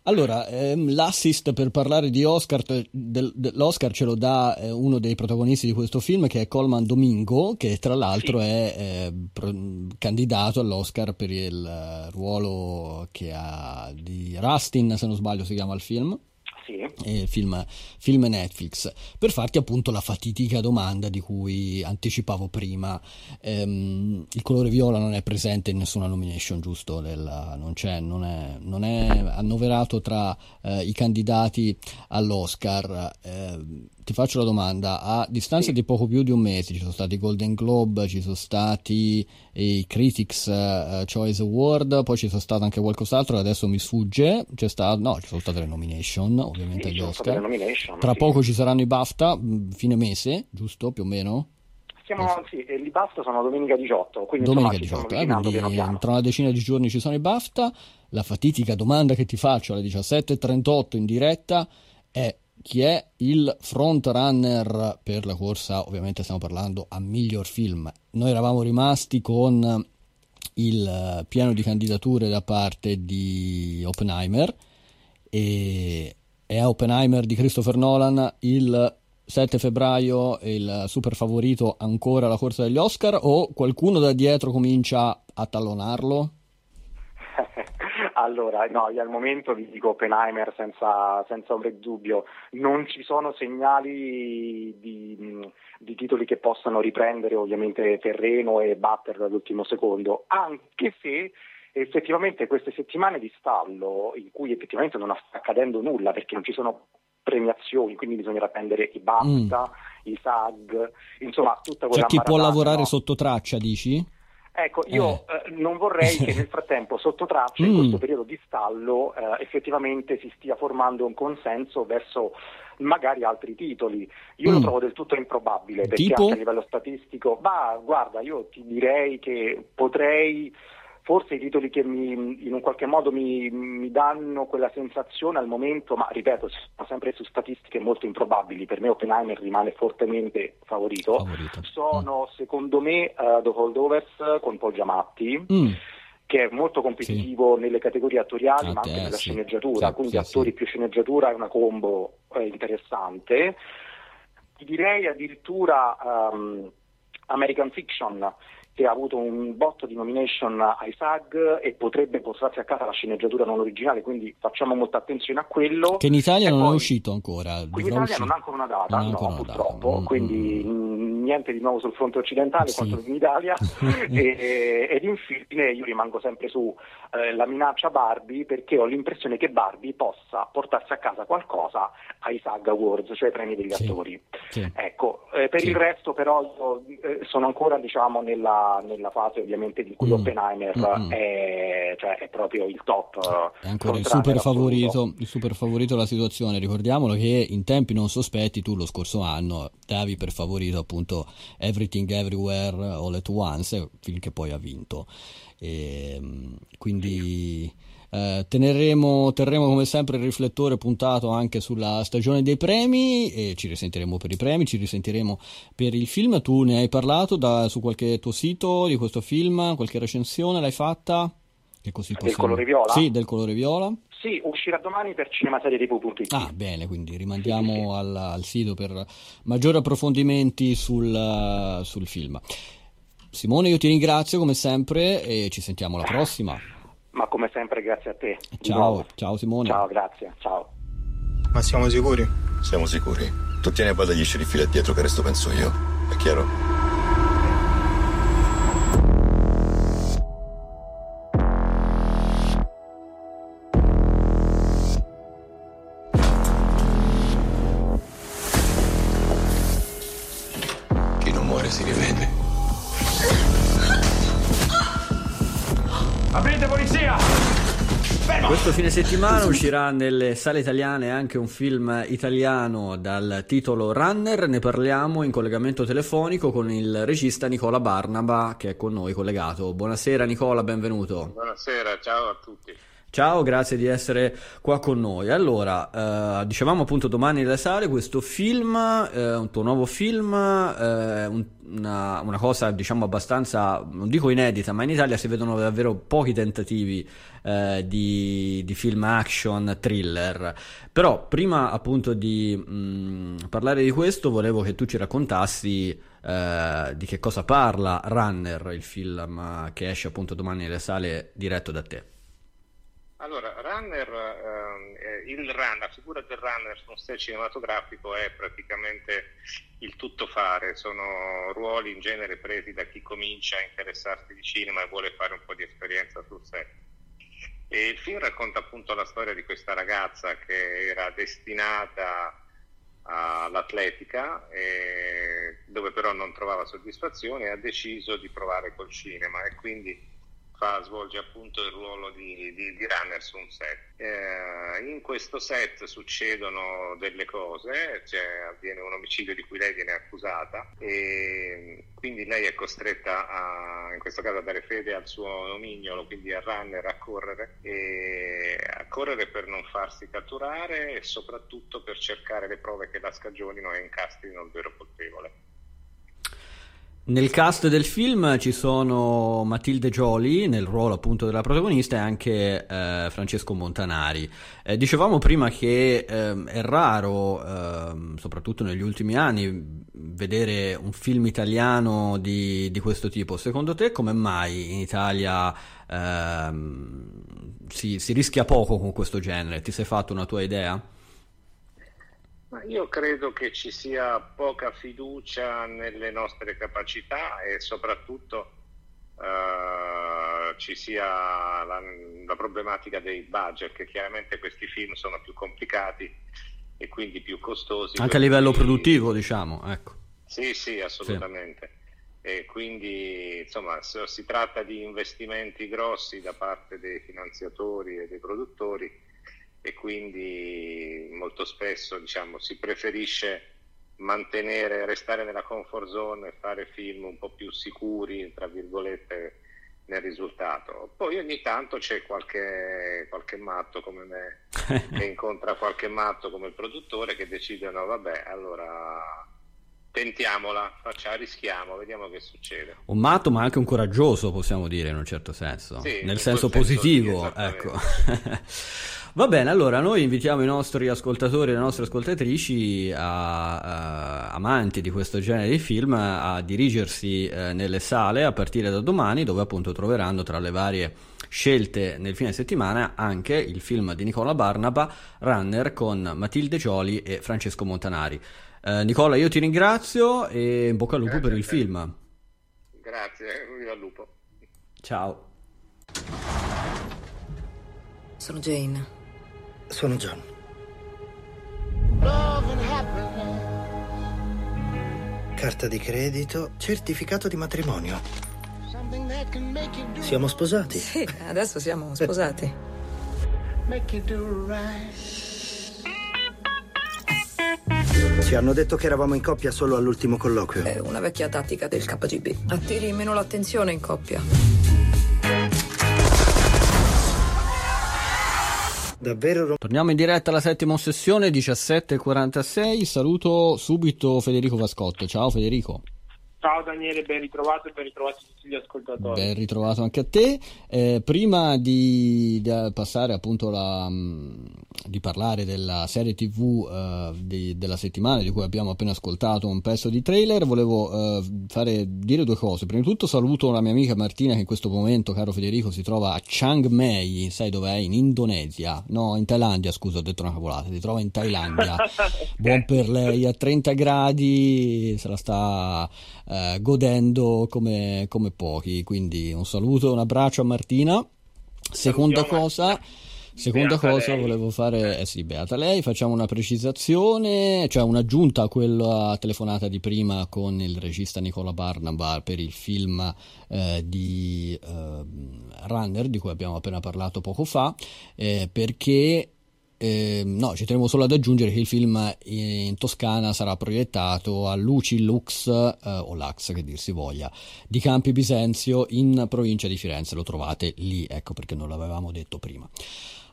Speaker 1: Allora, ehm, l'assist per parlare di Oscar, del- dell'Oscar ce lo dà eh, uno dei protagonisti di questo film che è Colman Domingo, che tra l'altro è eh, pro- candidato all'Oscar per il eh, ruolo che ha di Rustin, se non sbaglio si chiama il film.
Speaker 12: Sì.
Speaker 1: eh, film, film Netflix per farti appunto la fatidica domanda di cui anticipavo prima. Ehm, il colore viola non è presente in nessuna nomination giusto? Del- non, non, è, non è annoverato tra eh, i candidati all'Oscar. Ehm, ti faccio la domanda. A distanza di poco più di un mese ci sono stati i Golden Globe ci sono stati i Critics eh, Choice Award poi ci sono stato anche qualcos'altro che adesso mi sfugge. C'è stato, no ci sono state le nomination ovviamente
Speaker 12: Sì, state
Speaker 1: Oscar. tra
Speaker 12: sì.
Speaker 1: poco ci saranno i BAFTA fine mese giusto più o meno?
Speaker 12: Siamo, sì, li basta sono domenica 18, quindi
Speaker 1: domenica
Speaker 12: insomma, ci
Speaker 1: 18
Speaker 12: stiamo
Speaker 1: eh, quindi
Speaker 12: piano piano.
Speaker 1: tra una decina di giorni ci sono i BAFTA. La fatidica domanda che ti faccio alle 17.38 in diretta è chi è il front runner per la corsa ovviamente stiamo parlando a miglior film noi eravamo rimasti con il piano di candidature da parte di Oppenheimer e è Oppenheimer di Christopher Nolan il 7 febbraio il super favorito ancora alla corsa degli Oscar o qualcuno da dietro comincia a tallonarlo?
Speaker 12: Allora, no, io al momento vi dico Oppenheimer senza, senza ombra di dubbio, non ci sono segnali di, di titoli che possano riprendere ovviamente terreno e batterlo all'ultimo secondo, anche se effettivamente queste settimane di stallo in cui effettivamente non sta accadendo nulla perché non ci sono premiazioni, quindi bisognerà prendere i BAFTA, i SAG, insomma tutta quella
Speaker 1: C'è chi può lavorare
Speaker 12: no?
Speaker 1: sotto traccia, dici?
Speaker 12: Ecco, io eh, non vorrei che nel frattempo, sotto traccia, in
Speaker 1: Mm.
Speaker 12: questo periodo di stallo, eh, effettivamente si stia formando un consenso verso magari altri titoli. Io lo
Speaker 1: Mm.
Speaker 12: trovo del tutto improbabile, perché
Speaker 1: Tipo?
Speaker 12: anche a livello statistico, ma guarda, io ti direi che potrei, forse i titoli che mi, in un qualche modo mi, mi danno quella sensazione al momento, ma ripeto, sono sempre su statistiche molto improbabili, per me Oppenheimer rimane fortemente favorito, sono secondo me eh, The Holdovers con Paul Giamatti,
Speaker 1: Mm.
Speaker 12: che è molto competitivo nelle categorie attoriali ma
Speaker 1: Ah,
Speaker 12: anche
Speaker 1: eh,
Speaker 12: nella
Speaker 1: sì.
Speaker 12: sceneggiatura,
Speaker 1: Sì,
Speaker 12: quindi
Speaker 1: sì,
Speaker 12: attori più sceneggiatura è una combo eh, interessante. Ti direi addirittura ehm, American Fiction che ha avuto un botto di nomination ai SAG e potrebbe portarsi a casa la sceneggiatura non originale, quindi facciamo molta attenzione a quello.
Speaker 1: Che in Italia
Speaker 12: E
Speaker 1: non è
Speaker 12: poi-
Speaker 1: uscito ancora.
Speaker 12: Qui in Italia
Speaker 1: uscire.
Speaker 12: non ha ancora una data, no,
Speaker 1: ancora una data.
Speaker 12: purtroppo,
Speaker 1: Mm,
Speaker 12: quindi mh, niente di nuovo sul fronte occidentale
Speaker 1: Sì.
Speaker 12: quanto in Italia. e, ed infine io rimango sempre su eh, la minaccia Barbie perché ho l'impressione che Barbie possa portarsi a casa qualcosa ai SAG Awards, cioè ai premi degli
Speaker 1: Sì.
Speaker 12: attori.
Speaker 1: Sì.
Speaker 12: Ecco, eh, per il resto però io, eh, sono ancora diciamo nella, nella fase ovviamente di cui
Speaker 1: Mm.
Speaker 12: Oppenheimer
Speaker 1: Mm-mm.
Speaker 12: è, cioè, è proprio il top. eh,
Speaker 1: È ancora il super, favorito, il super favorito della situazione. Ricordiamolo che in tempi non sospetti tu lo scorso anno davi per favorito appunto Everything Everywhere All at Once, film che poi ha vinto. E, mm, quindi eh, teneremo, terremo come sempre il riflettore puntato anche sulla stagione dei premi e ci risentiremo per i premi, ci risentiremo per il film. Tu ne hai parlato da- su qualche tuo sito di questo film, qualche recensione l'hai fatta? Che così
Speaker 12: Del
Speaker 1: possiamo-
Speaker 12: colore viola?
Speaker 1: Sì, del colore viola.
Speaker 12: Sì, uscirà domani per cinemaserie.it.
Speaker 1: Ah, bene, quindi rimandiamo al, al sito per maggiori approfondimenti sul, sul film. Simone, io ti ringrazio come sempre e ci sentiamo alla prossima.
Speaker 12: Ma come sempre grazie a te.
Speaker 1: Ciao, ciao Simone.
Speaker 12: Ciao, grazie. Ciao.
Speaker 13: Ma siamo sicuri? Siamo sicuri. Tu tieni a bada gli sceriffi là dietro che resto penso io. È chiaro?
Speaker 1: Settimana uscirà nelle sale italiane anche un film italiano dal titolo Runner, ne parliamo in collegamento telefonico con il regista Nicola Barnaba che è con noi collegato. Buonasera Nicola, benvenuto.
Speaker 14: Buonasera, ciao a tutti.
Speaker 1: Ciao, grazie di essere qua con noi. Allora, eh, dicevamo appunto domani nelle sale questo film, eh, un tuo nuovo film, eh, un- una, una cosa diciamo abbastanza, non dico inedita, ma in Italia si vedono davvero pochi tentativi eh, di, di film action thriller. Però prima appunto di mh, parlare di questo volevo che tu ci raccontassi eh, di che cosa parla Runner, il film eh, che esce appunto domani nelle sale diretto da te.
Speaker 14: Allora, runner, ehm, eh, il run, la figura del runner su un set cinematografico è praticamente il tuttofare, sono ruoli in genere presi da chi comincia a interessarsi di cinema e vuole fare un po' di esperienza sul set. E il film racconta appunto la storia di questa ragazza che era destinata all'atletica, e dove però non trovava soddisfazione e ha deciso di provare col cinema e quindi fa, svolge appunto il ruolo di, di- di runner su un set. Eh, in questo set succedono delle cose, cioè avviene un omicidio di cui lei viene accusata e quindi lei è costretta a, in questo caso a dare fede al suo nomignolo, quindi a runner, a correre, a correre per non farsi catturare e soprattutto per cercare le prove che la scagionino e incastrino il vero colpevole.
Speaker 1: Nel cast del film ci sono Matilde Gioli nel ruolo appunto della protagonista e anche eh, Francesco Montanari. Eh, dicevamo prima che ehm, è raro, ehm, soprattutto negli ultimi anni, vedere un film italiano di, di questo tipo. Secondo te come mai in Italia ehm, si, si rischia poco con questo genere? Ti sei fatto una tua idea?
Speaker 14: Ma io credo che ci sia poca fiducia nelle nostre capacità e soprattutto eh, ci sia la, la problematica dei budget, che chiaramente questi film sono più complicati e quindi più costosi.
Speaker 1: Anche a livello produttivo, diciamo, ecco.
Speaker 14: Sì, sì, assolutamente. E quindi insomma se- si tratta di investimenti grossi da parte dei finanziatori e dei produttori e quindi molto spesso diciamo, si preferisce mantenere, restare nella comfort zone e fare film un po' più sicuri, tra virgolette, nel risultato. Poi ogni tanto c'è qualche, qualche matto come me che incontra qualche matto come il produttore che decide no vabbè allora tentiamola, faccia, rischiamo, vediamo che succede.
Speaker 1: Un matto, ma anche un coraggioso, possiamo dire in un certo senso,
Speaker 14: Sì,
Speaker 1: nel senso
Speaker 14: senso
Speaker 1: positivo. ecco. Va bene, allora noi invitiamo i nostri ascoltatori e le nostre ascoltatrici a, a- amanti di questo genere di film a dirigersi eh, nelle sale a partire da domani, dove appunto troveranno tra le varie scelte nel fine settimana anche il film di Nicola Barnaba, Runner, con Matilde Gioli e Francesco Montanari. Eh, Nicola, io ti ringrazio e in bocca al lupo per il film.
Speaker 14: Grazie, viva il lupo.
Speaker 1: Ciao.
Speaker 15: Sono Jane.
Speaker 16: Sono John. Carta di credito, certificato di matrimonio. Siamo sposati?
Speaker 15: Sì, adesso siamo sposati.
Speaker 16: Ci hanno detto che eravamo in coppia solo all'ultimo colloquio.
Speaker 15: È una vecchia tattica del KGB. Attiri meno l'attenzione in coppia.
Speaker 16: Davvero
Speaker 1: Torniamo in diretta alla settima sessione 17.46. Saluto subito Federico Vascotto. Ciao Federico.
Speaker 17: Ciao Daniele, ben ritrovato e ben ritrovati tutti
Speaker 18: gli ascoltatori.
Speaker 1: Ben ritrovato anche a te. Eh, prima di, di, passare appunto la, di parlare della serie TV uh, di, della settimana di cui abbiamo appena ascoltato un pezzo di trailer, volevo uh, fare, dire due cose. Prima di tutto saluto la mia amica Martina che in questo momento, caro Federico, si trova a Chiang Mai, sai dov'è? In Indonesia, no, in Thailandia, scusa, ho detto una cavolata, si trova in Thailandia. Buon per lei, a 30 gradi, se la sta uh, godendo come, come pochi. Quindi un saluto, un abbraccio a Martina. Seconda cosa, seconda
Speaker 18: Beata
Speaker 1: cosa
Speaker 18: lei.
Speaker 1: volevo fare, eh sì, beata lei, facciamo una precisazione, cioè un'aggiunta a quella telefonata di prima con il regista Nicola Barnaba per il film eh, di eh, Runner, di cui abbiamo appena parlato poco fa, eh, perché eh, no, ci tenevo solo ad aggiungere che il film in Toscana sarà proiettato a Luci Lux eh, o Lux che dir si voglia di Campi Bisenzio in provincia di Firenze. Lo trovate lì, ecco perché non l'avevamo detto prima.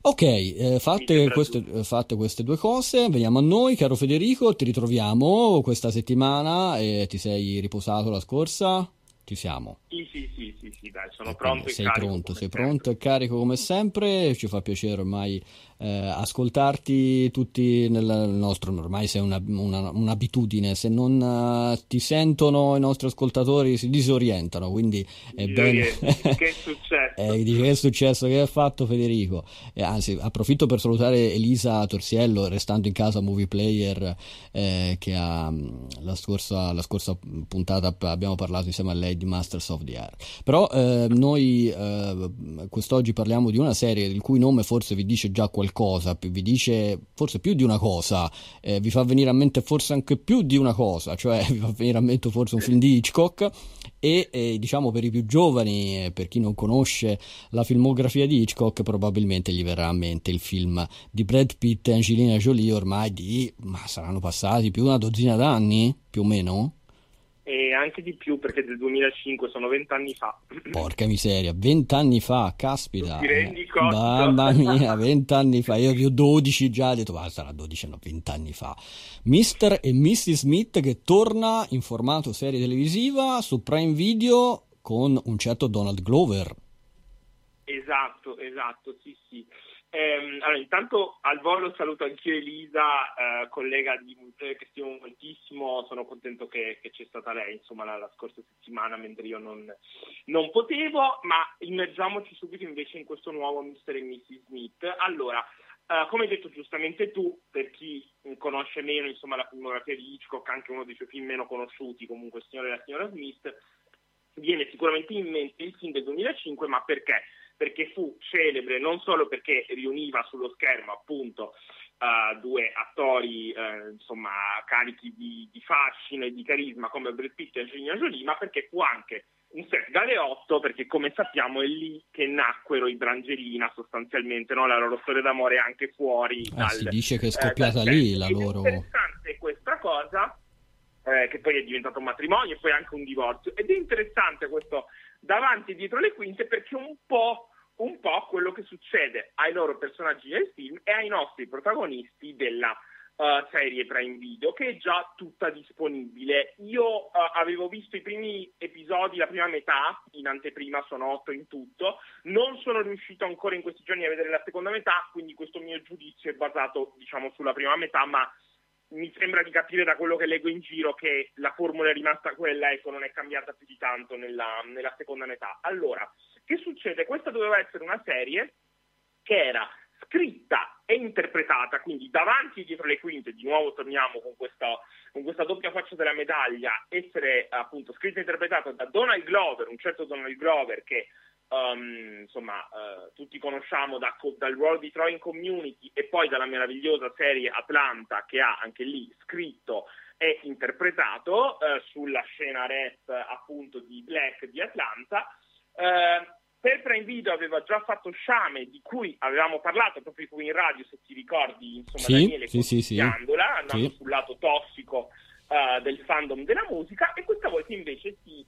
Speaker 1: Ok, eh, fatte, queste, eh, fatte queste due cose, veniamo a noi, caro Federico, ti ritroviamo questa settimana e ti sei riposato la scorsa? Ci siamo.
Speaker 18: Sì, sì, sì, sì, sì, dai, sono
Speaker 1: Quindi
Speaker 18: pronto
Speaker 1: sei pronto, sei pronto e carico come sempre. Ci fa piacere ormai eh, ascoltarti tutti nel nostro. Ormai sei una- una- un'abitudine. Se non eh, ti sentono i nostri ascoltatori si disorientano. Quindi è bene.
Speaker 18: che è successo?
Speaker 1: Eh, dice che è successo, che ha fatto Federico? E anzi, approfitto per salutare Elisa Torsiello, restando in casa Movie Player, eh, che ha mh, la scorsa, la scorsa puntata abbiamo parlato insieme a lei di Masters of the Air. Però eh, noi eh, quest'oggi parliamo di una serie il cui nome forse vi dice già qualcosa, vi dice forse più di una cosa, eh, vi fa venire a mente forse anche più di una cosa, cioè vi fa venire a mente forse un film di Hitchcock e eh, diciamo per i più giovani, eh, per chi non conosce la filmografia di Hitchcock, probabilmente gli verrà a mente il film di Brad Pitt e Angelina Jolie ormai di, ma saranno passati più di una dozzina d'anni, più o meno?
Speaker 18: E anche di più perché del 2005 sono vent'anni fa.
Speaker 1: Porca miseria, vent'anni fa, caspita.
Speaker 18: Ti rendi conto?
Speaker 1: Mamma mia, vent'anni fa. Io io 12 già, ho detto, ma sarà 12, no, vent'anni fa. Mr. e Mrs. Smith che torna in formato serie televisiva su Prime Video con un certo Donald Glover.
Speaker 18: Esatto, esatto, sì, sì. Ehm, allora, intanto al volo saluto anch'io Elisa, eh, collega di Multiplayer che stimo moltissimo, sono contento che, che c'è stata lei, insomma, la, la scorsa settimana, mentre io non, non potevo, ma immergiamoci subito invece in questo nuovo Mr. e Mrs. Smith. Allora, eh, come hai detto giustamente tu, per chi conosce meno insomma, la filmografia di Hitchcock, anche uno dei suoi film meno conosciuti, comunque signore e la signora Smith, viene sicuramente in mente il film del 2005, ma perché? Perché fu celebre non solo perché riuniva sullo schermo appunto eh, due attori eh, insomma carichi di, di fascino e di carisma come Brad Pitt e Angelina Jolie, ma perché fu anche un set galeotto perché come sappiamo è lì che nacquero i Brangelina sostanzialmente, no? la loro storia d'amore anche fuori
Speaker 1: Eh,
Speaker 18: dal,
Speaker 1: si dice che è
Speaker 18: eh,
Speaker 1: scoppiata
Speaker 18: dal
Speaker 1: lì la
Speaker 18: Ed è
Speaker 1: loro...
Speaker 18: interessante questa cosa eh, che poi è diventato un matrimonio e poi anche un divorzio. Ed è interessante questo davanti e dietro le quinte perché un po', un po' quello che succede ai loro personaggi nel film e ai nostri protagonisti della eh, serie Prime Video che è già tutta disponibile. Io eh, avevo visto i primi episodi, la prima metà, in anteprima sono otto in tutto, non sono riuscito ancora in questi giorni a vedere la seconda metà, quindi questo mio giudizio è basato diciamo sulla prima metà, ma mi sembra di capire da quello che leggo in giro che la formula è rimasta quella, ecco, non è cambiata più di tanto nella, nella seconda metà. Allora, che succede? Questa doveva essere una serie che era scritta e interpretata, quindi davanti e dietro le quinte, di nuovo torniamo con questa, con questa doppia faccia della medaglia, essere appunto scritta e interpretata da Donald Glover, un certo Donald Glover che um, insomma eh, tutti conosciamo da- dal ruolo di Troy in Community e poi dalla meravigliosa serie Atlanta che ha anche lì scritto e interpretato eh, sulla scena rap appunto di Black di Atlanta. Eh, per Prime Video aveva già fatto Sciame, di cui avevamo parlato proprio qui in radio, se ti ricordi, insomma,
Speaker 1: Sì,
Speaker 18: Daniele,
Speaker 1: sì, sì, sì.
Speaker 18: andando
Speaker 1: Sì.
Speaker 18: sul lato tossico eh, del fandom della musica, e questa volta invece si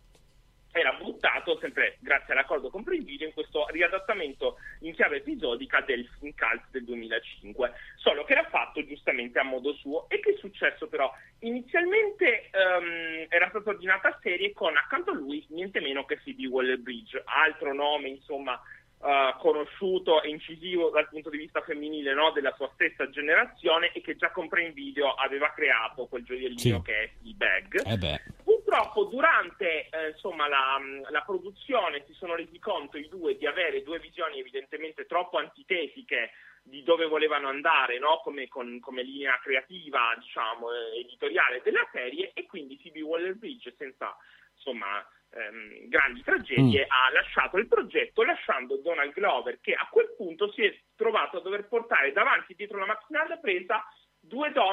Speaker 18: era buttato sempre grazie all'accordo con Prime Video in questo riadattamento in chiave episodica del film cult del 2005 solo che era fatto giustamente a modo suo e che è successo però inizialmente um, era stata ordinata serie con accanto a lui niente meno che Phoebe Waller-Bridge altro nome insomma Uh, conosciuto e incisivo dal punto di vista femminile no? della sua stessa generazione e che già con Video aveva creato quel gioiellino sì. che è il bag.
Speaker 1: Eh
Speaker 18: Purtroppo durante eh, insomma, la, la, produzione si sono resi conto i due di avere due visioni evidentemente troppo antitetiche di dove volevano andare no? come, con, come, linea creativa, diciamo, eh, editoriale della serie e quindi Phoebe Waller-Bridge senza insomma ehm, grandi tragedie, mm. ha lasciato il progetto lasciando Donald Glover che a quel punto si è trovato a dover portare davanti dietro la macchina da presa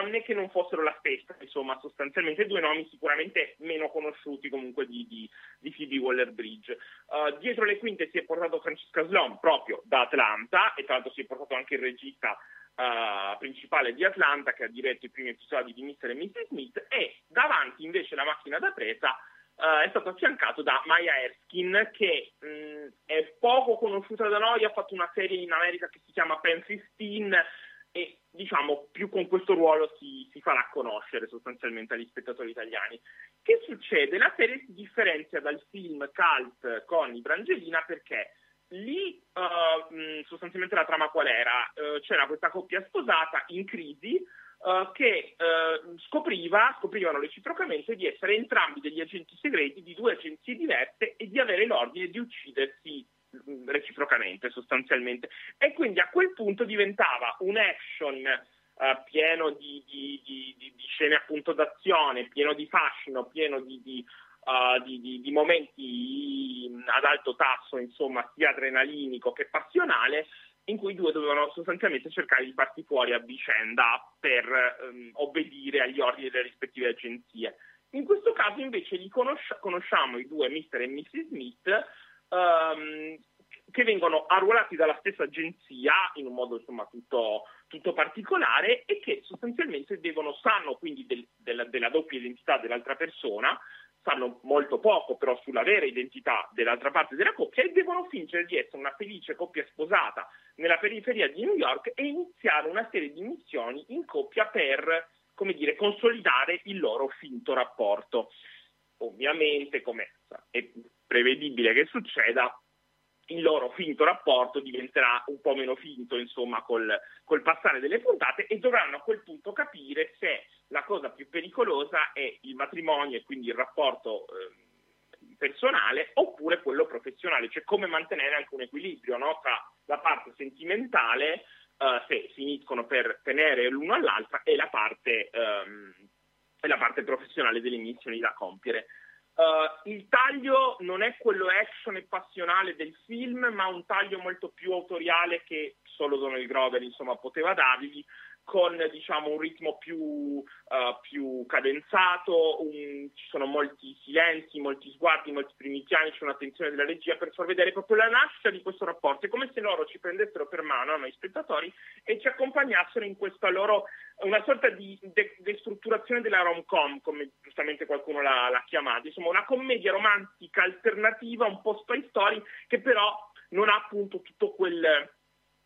Speaker 18: donne che non fossero la stessa, insomma sostanzialmente due nomi sicuramente meno conosciuti comunque di, di, di Phoebe Waller-Bridge. Uh, dietro le quinte si è portato Francesca Slom proprio da Atlanta e tra l'altro si è portato anche il regista Uh, principale di Atlanta che ha diretto i primi episodi di Mr. e Mrs. Smith e davanti invece la macchina da presa uh, è stato affiancato da Maya Erskine che mh, è poco conosciuta da noi, ha fatto una serie in America che si chiama Pen 15 e diciamo più con questo ruolo si, si, farà conoscere sostanzialmente agli spettatori italiani. Che succede? La serie si differenzia dal film cult con i Brangelina perché lì uh, sostanzialmente la trama qual era? Uh, c'era questa coppia sposata in crisi uh, che scopriva, scoprivano reciprocamente di essere entrambi degli agenti segreti di due agenzie diverse e di avere l'ordine di uccidersi reciprocamente sostanzialmente e quindi a quel punto diventava un action Uh, pieno di, di, di, di, scene appunto d'azione, pieno di fascino, pieno di, uh, momenti ad alto tasso, insomma, sia adrenalinico che passionale, in cui i due dovevano sostanzialmente cercare di farsi fuori a vicenda per um, obbedire agli ordini delle rispettive agenzie. In questo caso invece conosci- conosciamo i due Mr. e Mrs. Smith um, che vengono arruolati dalla stessa agenzia in un modo insomma tutto, tutto particolare e che sostanzialmente devono, sanno quindi del, del, della doppia identità dell'altra persona, sanno molto poco però sulla vera identità dell'altra parte della coppia e devono fingere di essere una felice coppia sposata nella periferia di New York e iniziare una serie di missioni in coppia per, come dire, consolidare il loro finto rapporto. Ovviamente, come è prevedibile che succeda, il loro finto rapporto diventerà un po' meno finto, insomma, col, col, passare delle puntate e dovranno a quel punto capire se la cosa più pericolosa è il matrimonio e quindi il rapporto eh, personale oppure quello professionale, cioè come mantenere anche un equilibrio no? tra la parte sentimentale, eh, se finiscono per tenere l'uno all'altra, e la parte, ehm, e la parte professionale delle missioni da compiere. Uh, il taglio non è quello action e passionale del film, ma un taglio molto più autoriale che solo Donald Grover insomma, poteva dargli, con diciamo, un ritmo più, uh, più cadenzato, un, ci sono molti silenzi, molti sguardi, molti primi piani, c'è un'attenzione della regia per far vedere proprio la nascita di questo rapporto. È come se loro ci prendessero per mano, noi spettatori, e ci accompagnassero in questa loro, una sorta di de- destrutturazione della rom-com, come giustamente qualcuno l'ha, l'ha chiamata, insomma una commedia romantica alternativa, un po' spy story, che però non ha appunto tutto quel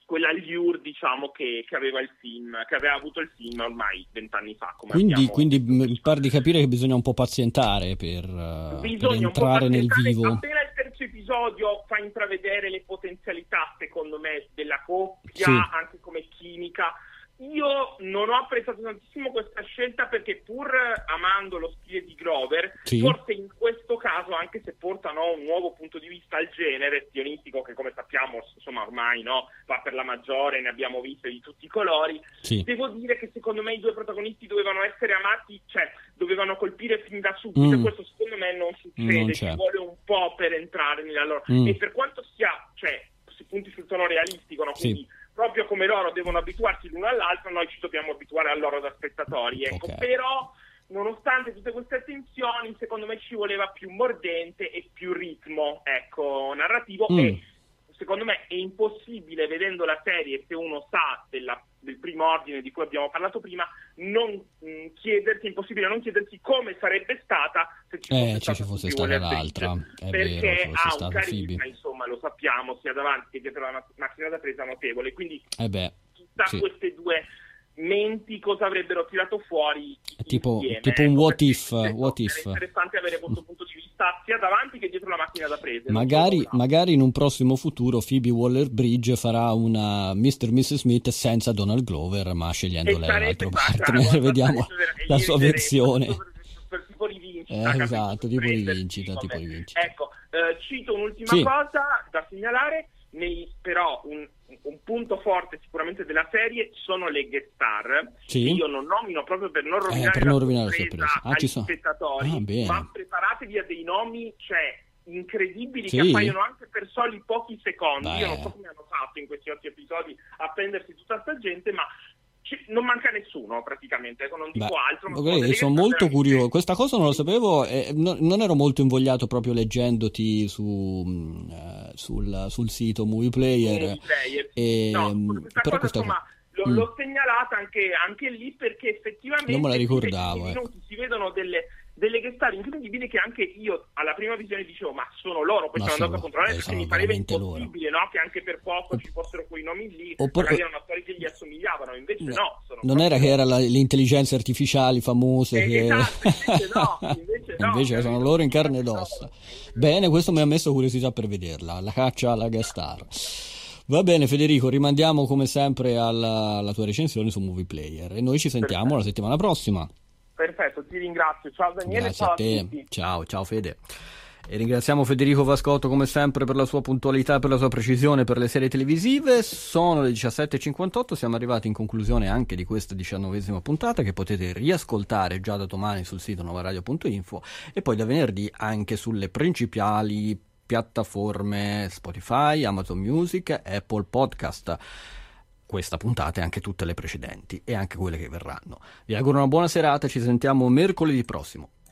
Speaker 18: quell'allure diciamo che, che, aveva il film, che aveva avuto il film ormai vent'anni fa.
Speaker 1: quindi, quindi mi pare di capire che bisogna un po' pazientare per, uh, per entrare nel vivo.
Speaker 18: Appena il terzo episodio fa intravedere le potenzialità, secondo me, della coppia,
Speaker 1: sì.
Speaker 18: anche come chimica io non ho apprezzato tantissimo questa scelta perché pur amando lo stile di Grover,
Speaker 1: sì.
Speaker 18: forse in questo caso, anche se portano un nuovo punto di vista al genere stionistico, che come sappiamo insomma ormai no, va per la maggiore, ne abbiamo viste di tutti i colori,
Speaker 1: sì.
Speaker 18: devo dire che secondo me i due protagonisti dovevano essere amati, cioè dovevano colpire fin da subito,
Speaker 1: mm.
Speaker 18: questo secondo me non succede,
Speaker 1: non
Speaker 18: ci vuole un po' per entrare nella loro...
Speaker 1: Mm.
Speaker 18: E per quanto sia, cioè, punti sul tono realistico, no? quindi
Speaker 1: sì
Speaker 18: proprio come loro devono abituarsi l'uno all'altro, noi ci dobbiamo abituare a loro da spettatori. Ecco.
Speaker 1: Okay.
Speaker 18: Però, nonostante tutte queste attenzioni, secondo me ci voleva più mordente e più ritmo ecco, narrativo.
Speaker 1: Mm.
Speaker 18: E secondo me è impossibile, vedendo la serie, se uno sa della del primo ordine di cui abbiamo parlato prima, non mh, chiedersi, è impossibile non chiedersi come sarebbe stata se ci fosse,
Speaker 1: Eh, ci
Speaker 18: stata,
Speaker 1: fosse
Speaker 18: Phoebe
Speaker 1: stata l'altra, è
Speaker 18: perché
Speaker 1: vero, fosse
Speaker 18: ha un carisma, insomma, lo sappiamo, sia davanti che dietro la ma- macchina da presa notevole, quindi
Speaker 1: Eh beh,
Speaker 18: da
Speaker 1: sì.
Speaker 18: queste due menti cosa avrebbero tirato fuori
Speaker 1: tipo, tipo un
Speaker 18: ecco,
Speaker 1: what
Speaker 18: perché
Speaker 1: if, what if.
Speaker 18: È interessante avere questo punto di vista sia davanti che dietro la macchina da presa.
Speaker 1: Magari, magari in un prossimo futuro Phoebe Waller-Bridge farà una Mr. Mrs. Smith senza Donald Glover, ma scegliendo
Speaker 18: E
Speaker 1: lei un altro partner. Vediamo la sua versione.
Speaker 18: per tipo rivincita,
Speaker 1: Eh, esatto, tipo rivincita, tipo rivincita.
Speaker 18: Ecco, eh, cito un'ultima
Speaker 1: Sì.
Speaker 18: cosa da segnalare, nei- però un, un punto forte sicuramente della serie sono le guest star,
Speaker 1: Sì.
Speaker 18: che io non nomino proprio per non rovinare,
Speaker 1: per non
Speaker 18: la,
Speaker 1: rovinare la
Speaker 18: sorpresa.
Speaker 1: Ah,
Speaker 18: agli
Speaker 1: sono.
Speaker 18: spettatori,
Speaker 1: Ah,
Speaker 18: ma preparatevi a dei nomi, cioè incredibili
Speaker 1: Sì.
Speaker 18: che appaiono anche per soli pochi secondi.
Speaker 1: Beh.
Speaker 18: Io non so come hanno fatto in questi otto episodi a prendersi tutta sta gente, ma non manca nessuno praticamente, ecco, non dico
Speaker 1: Beh,
Speaker 18: altro. Ma
Speaker 1: ok,
Speaker 18: sono
Speaker 1: molto
Speaker 18: star
Speaker 1: curioso. Questa cosa non lo sapevo e no- non ero molto invogliato proprio leggendoti su, eh, sul, sul sito Movie Player.
Speaker 18: Movie Player,
Speaker 1: E,
Speaker 18: No,
Speaker 1: mh,
Speaker 18: questa
Speaker 1: però
Speaker 18: cosa,
Speaker 1: questa
Speaker 18: insomma, l'ho,
Speaker 1: Mm.
Speaker 18: l'ho segnalata anche, anche lì perché effettivamente
Speaker 1: Non me la ricordavo,
Speaker 18: 20
Speaker 1: eh.
Speaker 18: si vedono delle, delle guest star incredibili che anche io alla prima visione dicevo ma sono loro, poi sono andato a controllare perché mi pareva impossibile no? che anche per poco ci fossero quei nomi lì,
Speaker 1: Oppure-
Speaker 18: magari erano attori che gli assomigliavano, invece no, sono
Speaker 1: Non era che erano le intelligenze artificiali famose
Speaker 18: Eh,
Speaker 1: che...
Speaker 18: esatto, invece no, invece no,
Speaker 1: Invece sono loro in carne ed ossa. Bene, questo mi ha messo curiosità per vederla, la caccia alla guest star. Va bene Federico, rimandiamo come sempre alla, alla tua recensione su Movie Player e noi ci sentiamo la settimana prossima.
Speaker 18: Perfetto, ti ringrazio. Ciao Daniele,
Speaker 1: Grazie
Speaker 18: ciao
Speaker 1: a te.
Speaker 18: tutti.
Speaker 1: Ciao, ciao Fede. E ringraziamo Federico Vascotto come sempre per la sua puntualità, per la sua precisione per le serie televisive. Sono le 17.58, siamo arrivati in conclusione anche di questa diciannovesima puntata che potete riascoltare già da domani sul sito novaradio.info e poi da venerdì anche sulle principali piattaforme Spotify, Amazon Music, Apple Podcast questa puntata e anche tutte le precedenti e anche quelle che verranno. Vi auguro una buona serata, ci sentiamo mercoledì prossimo.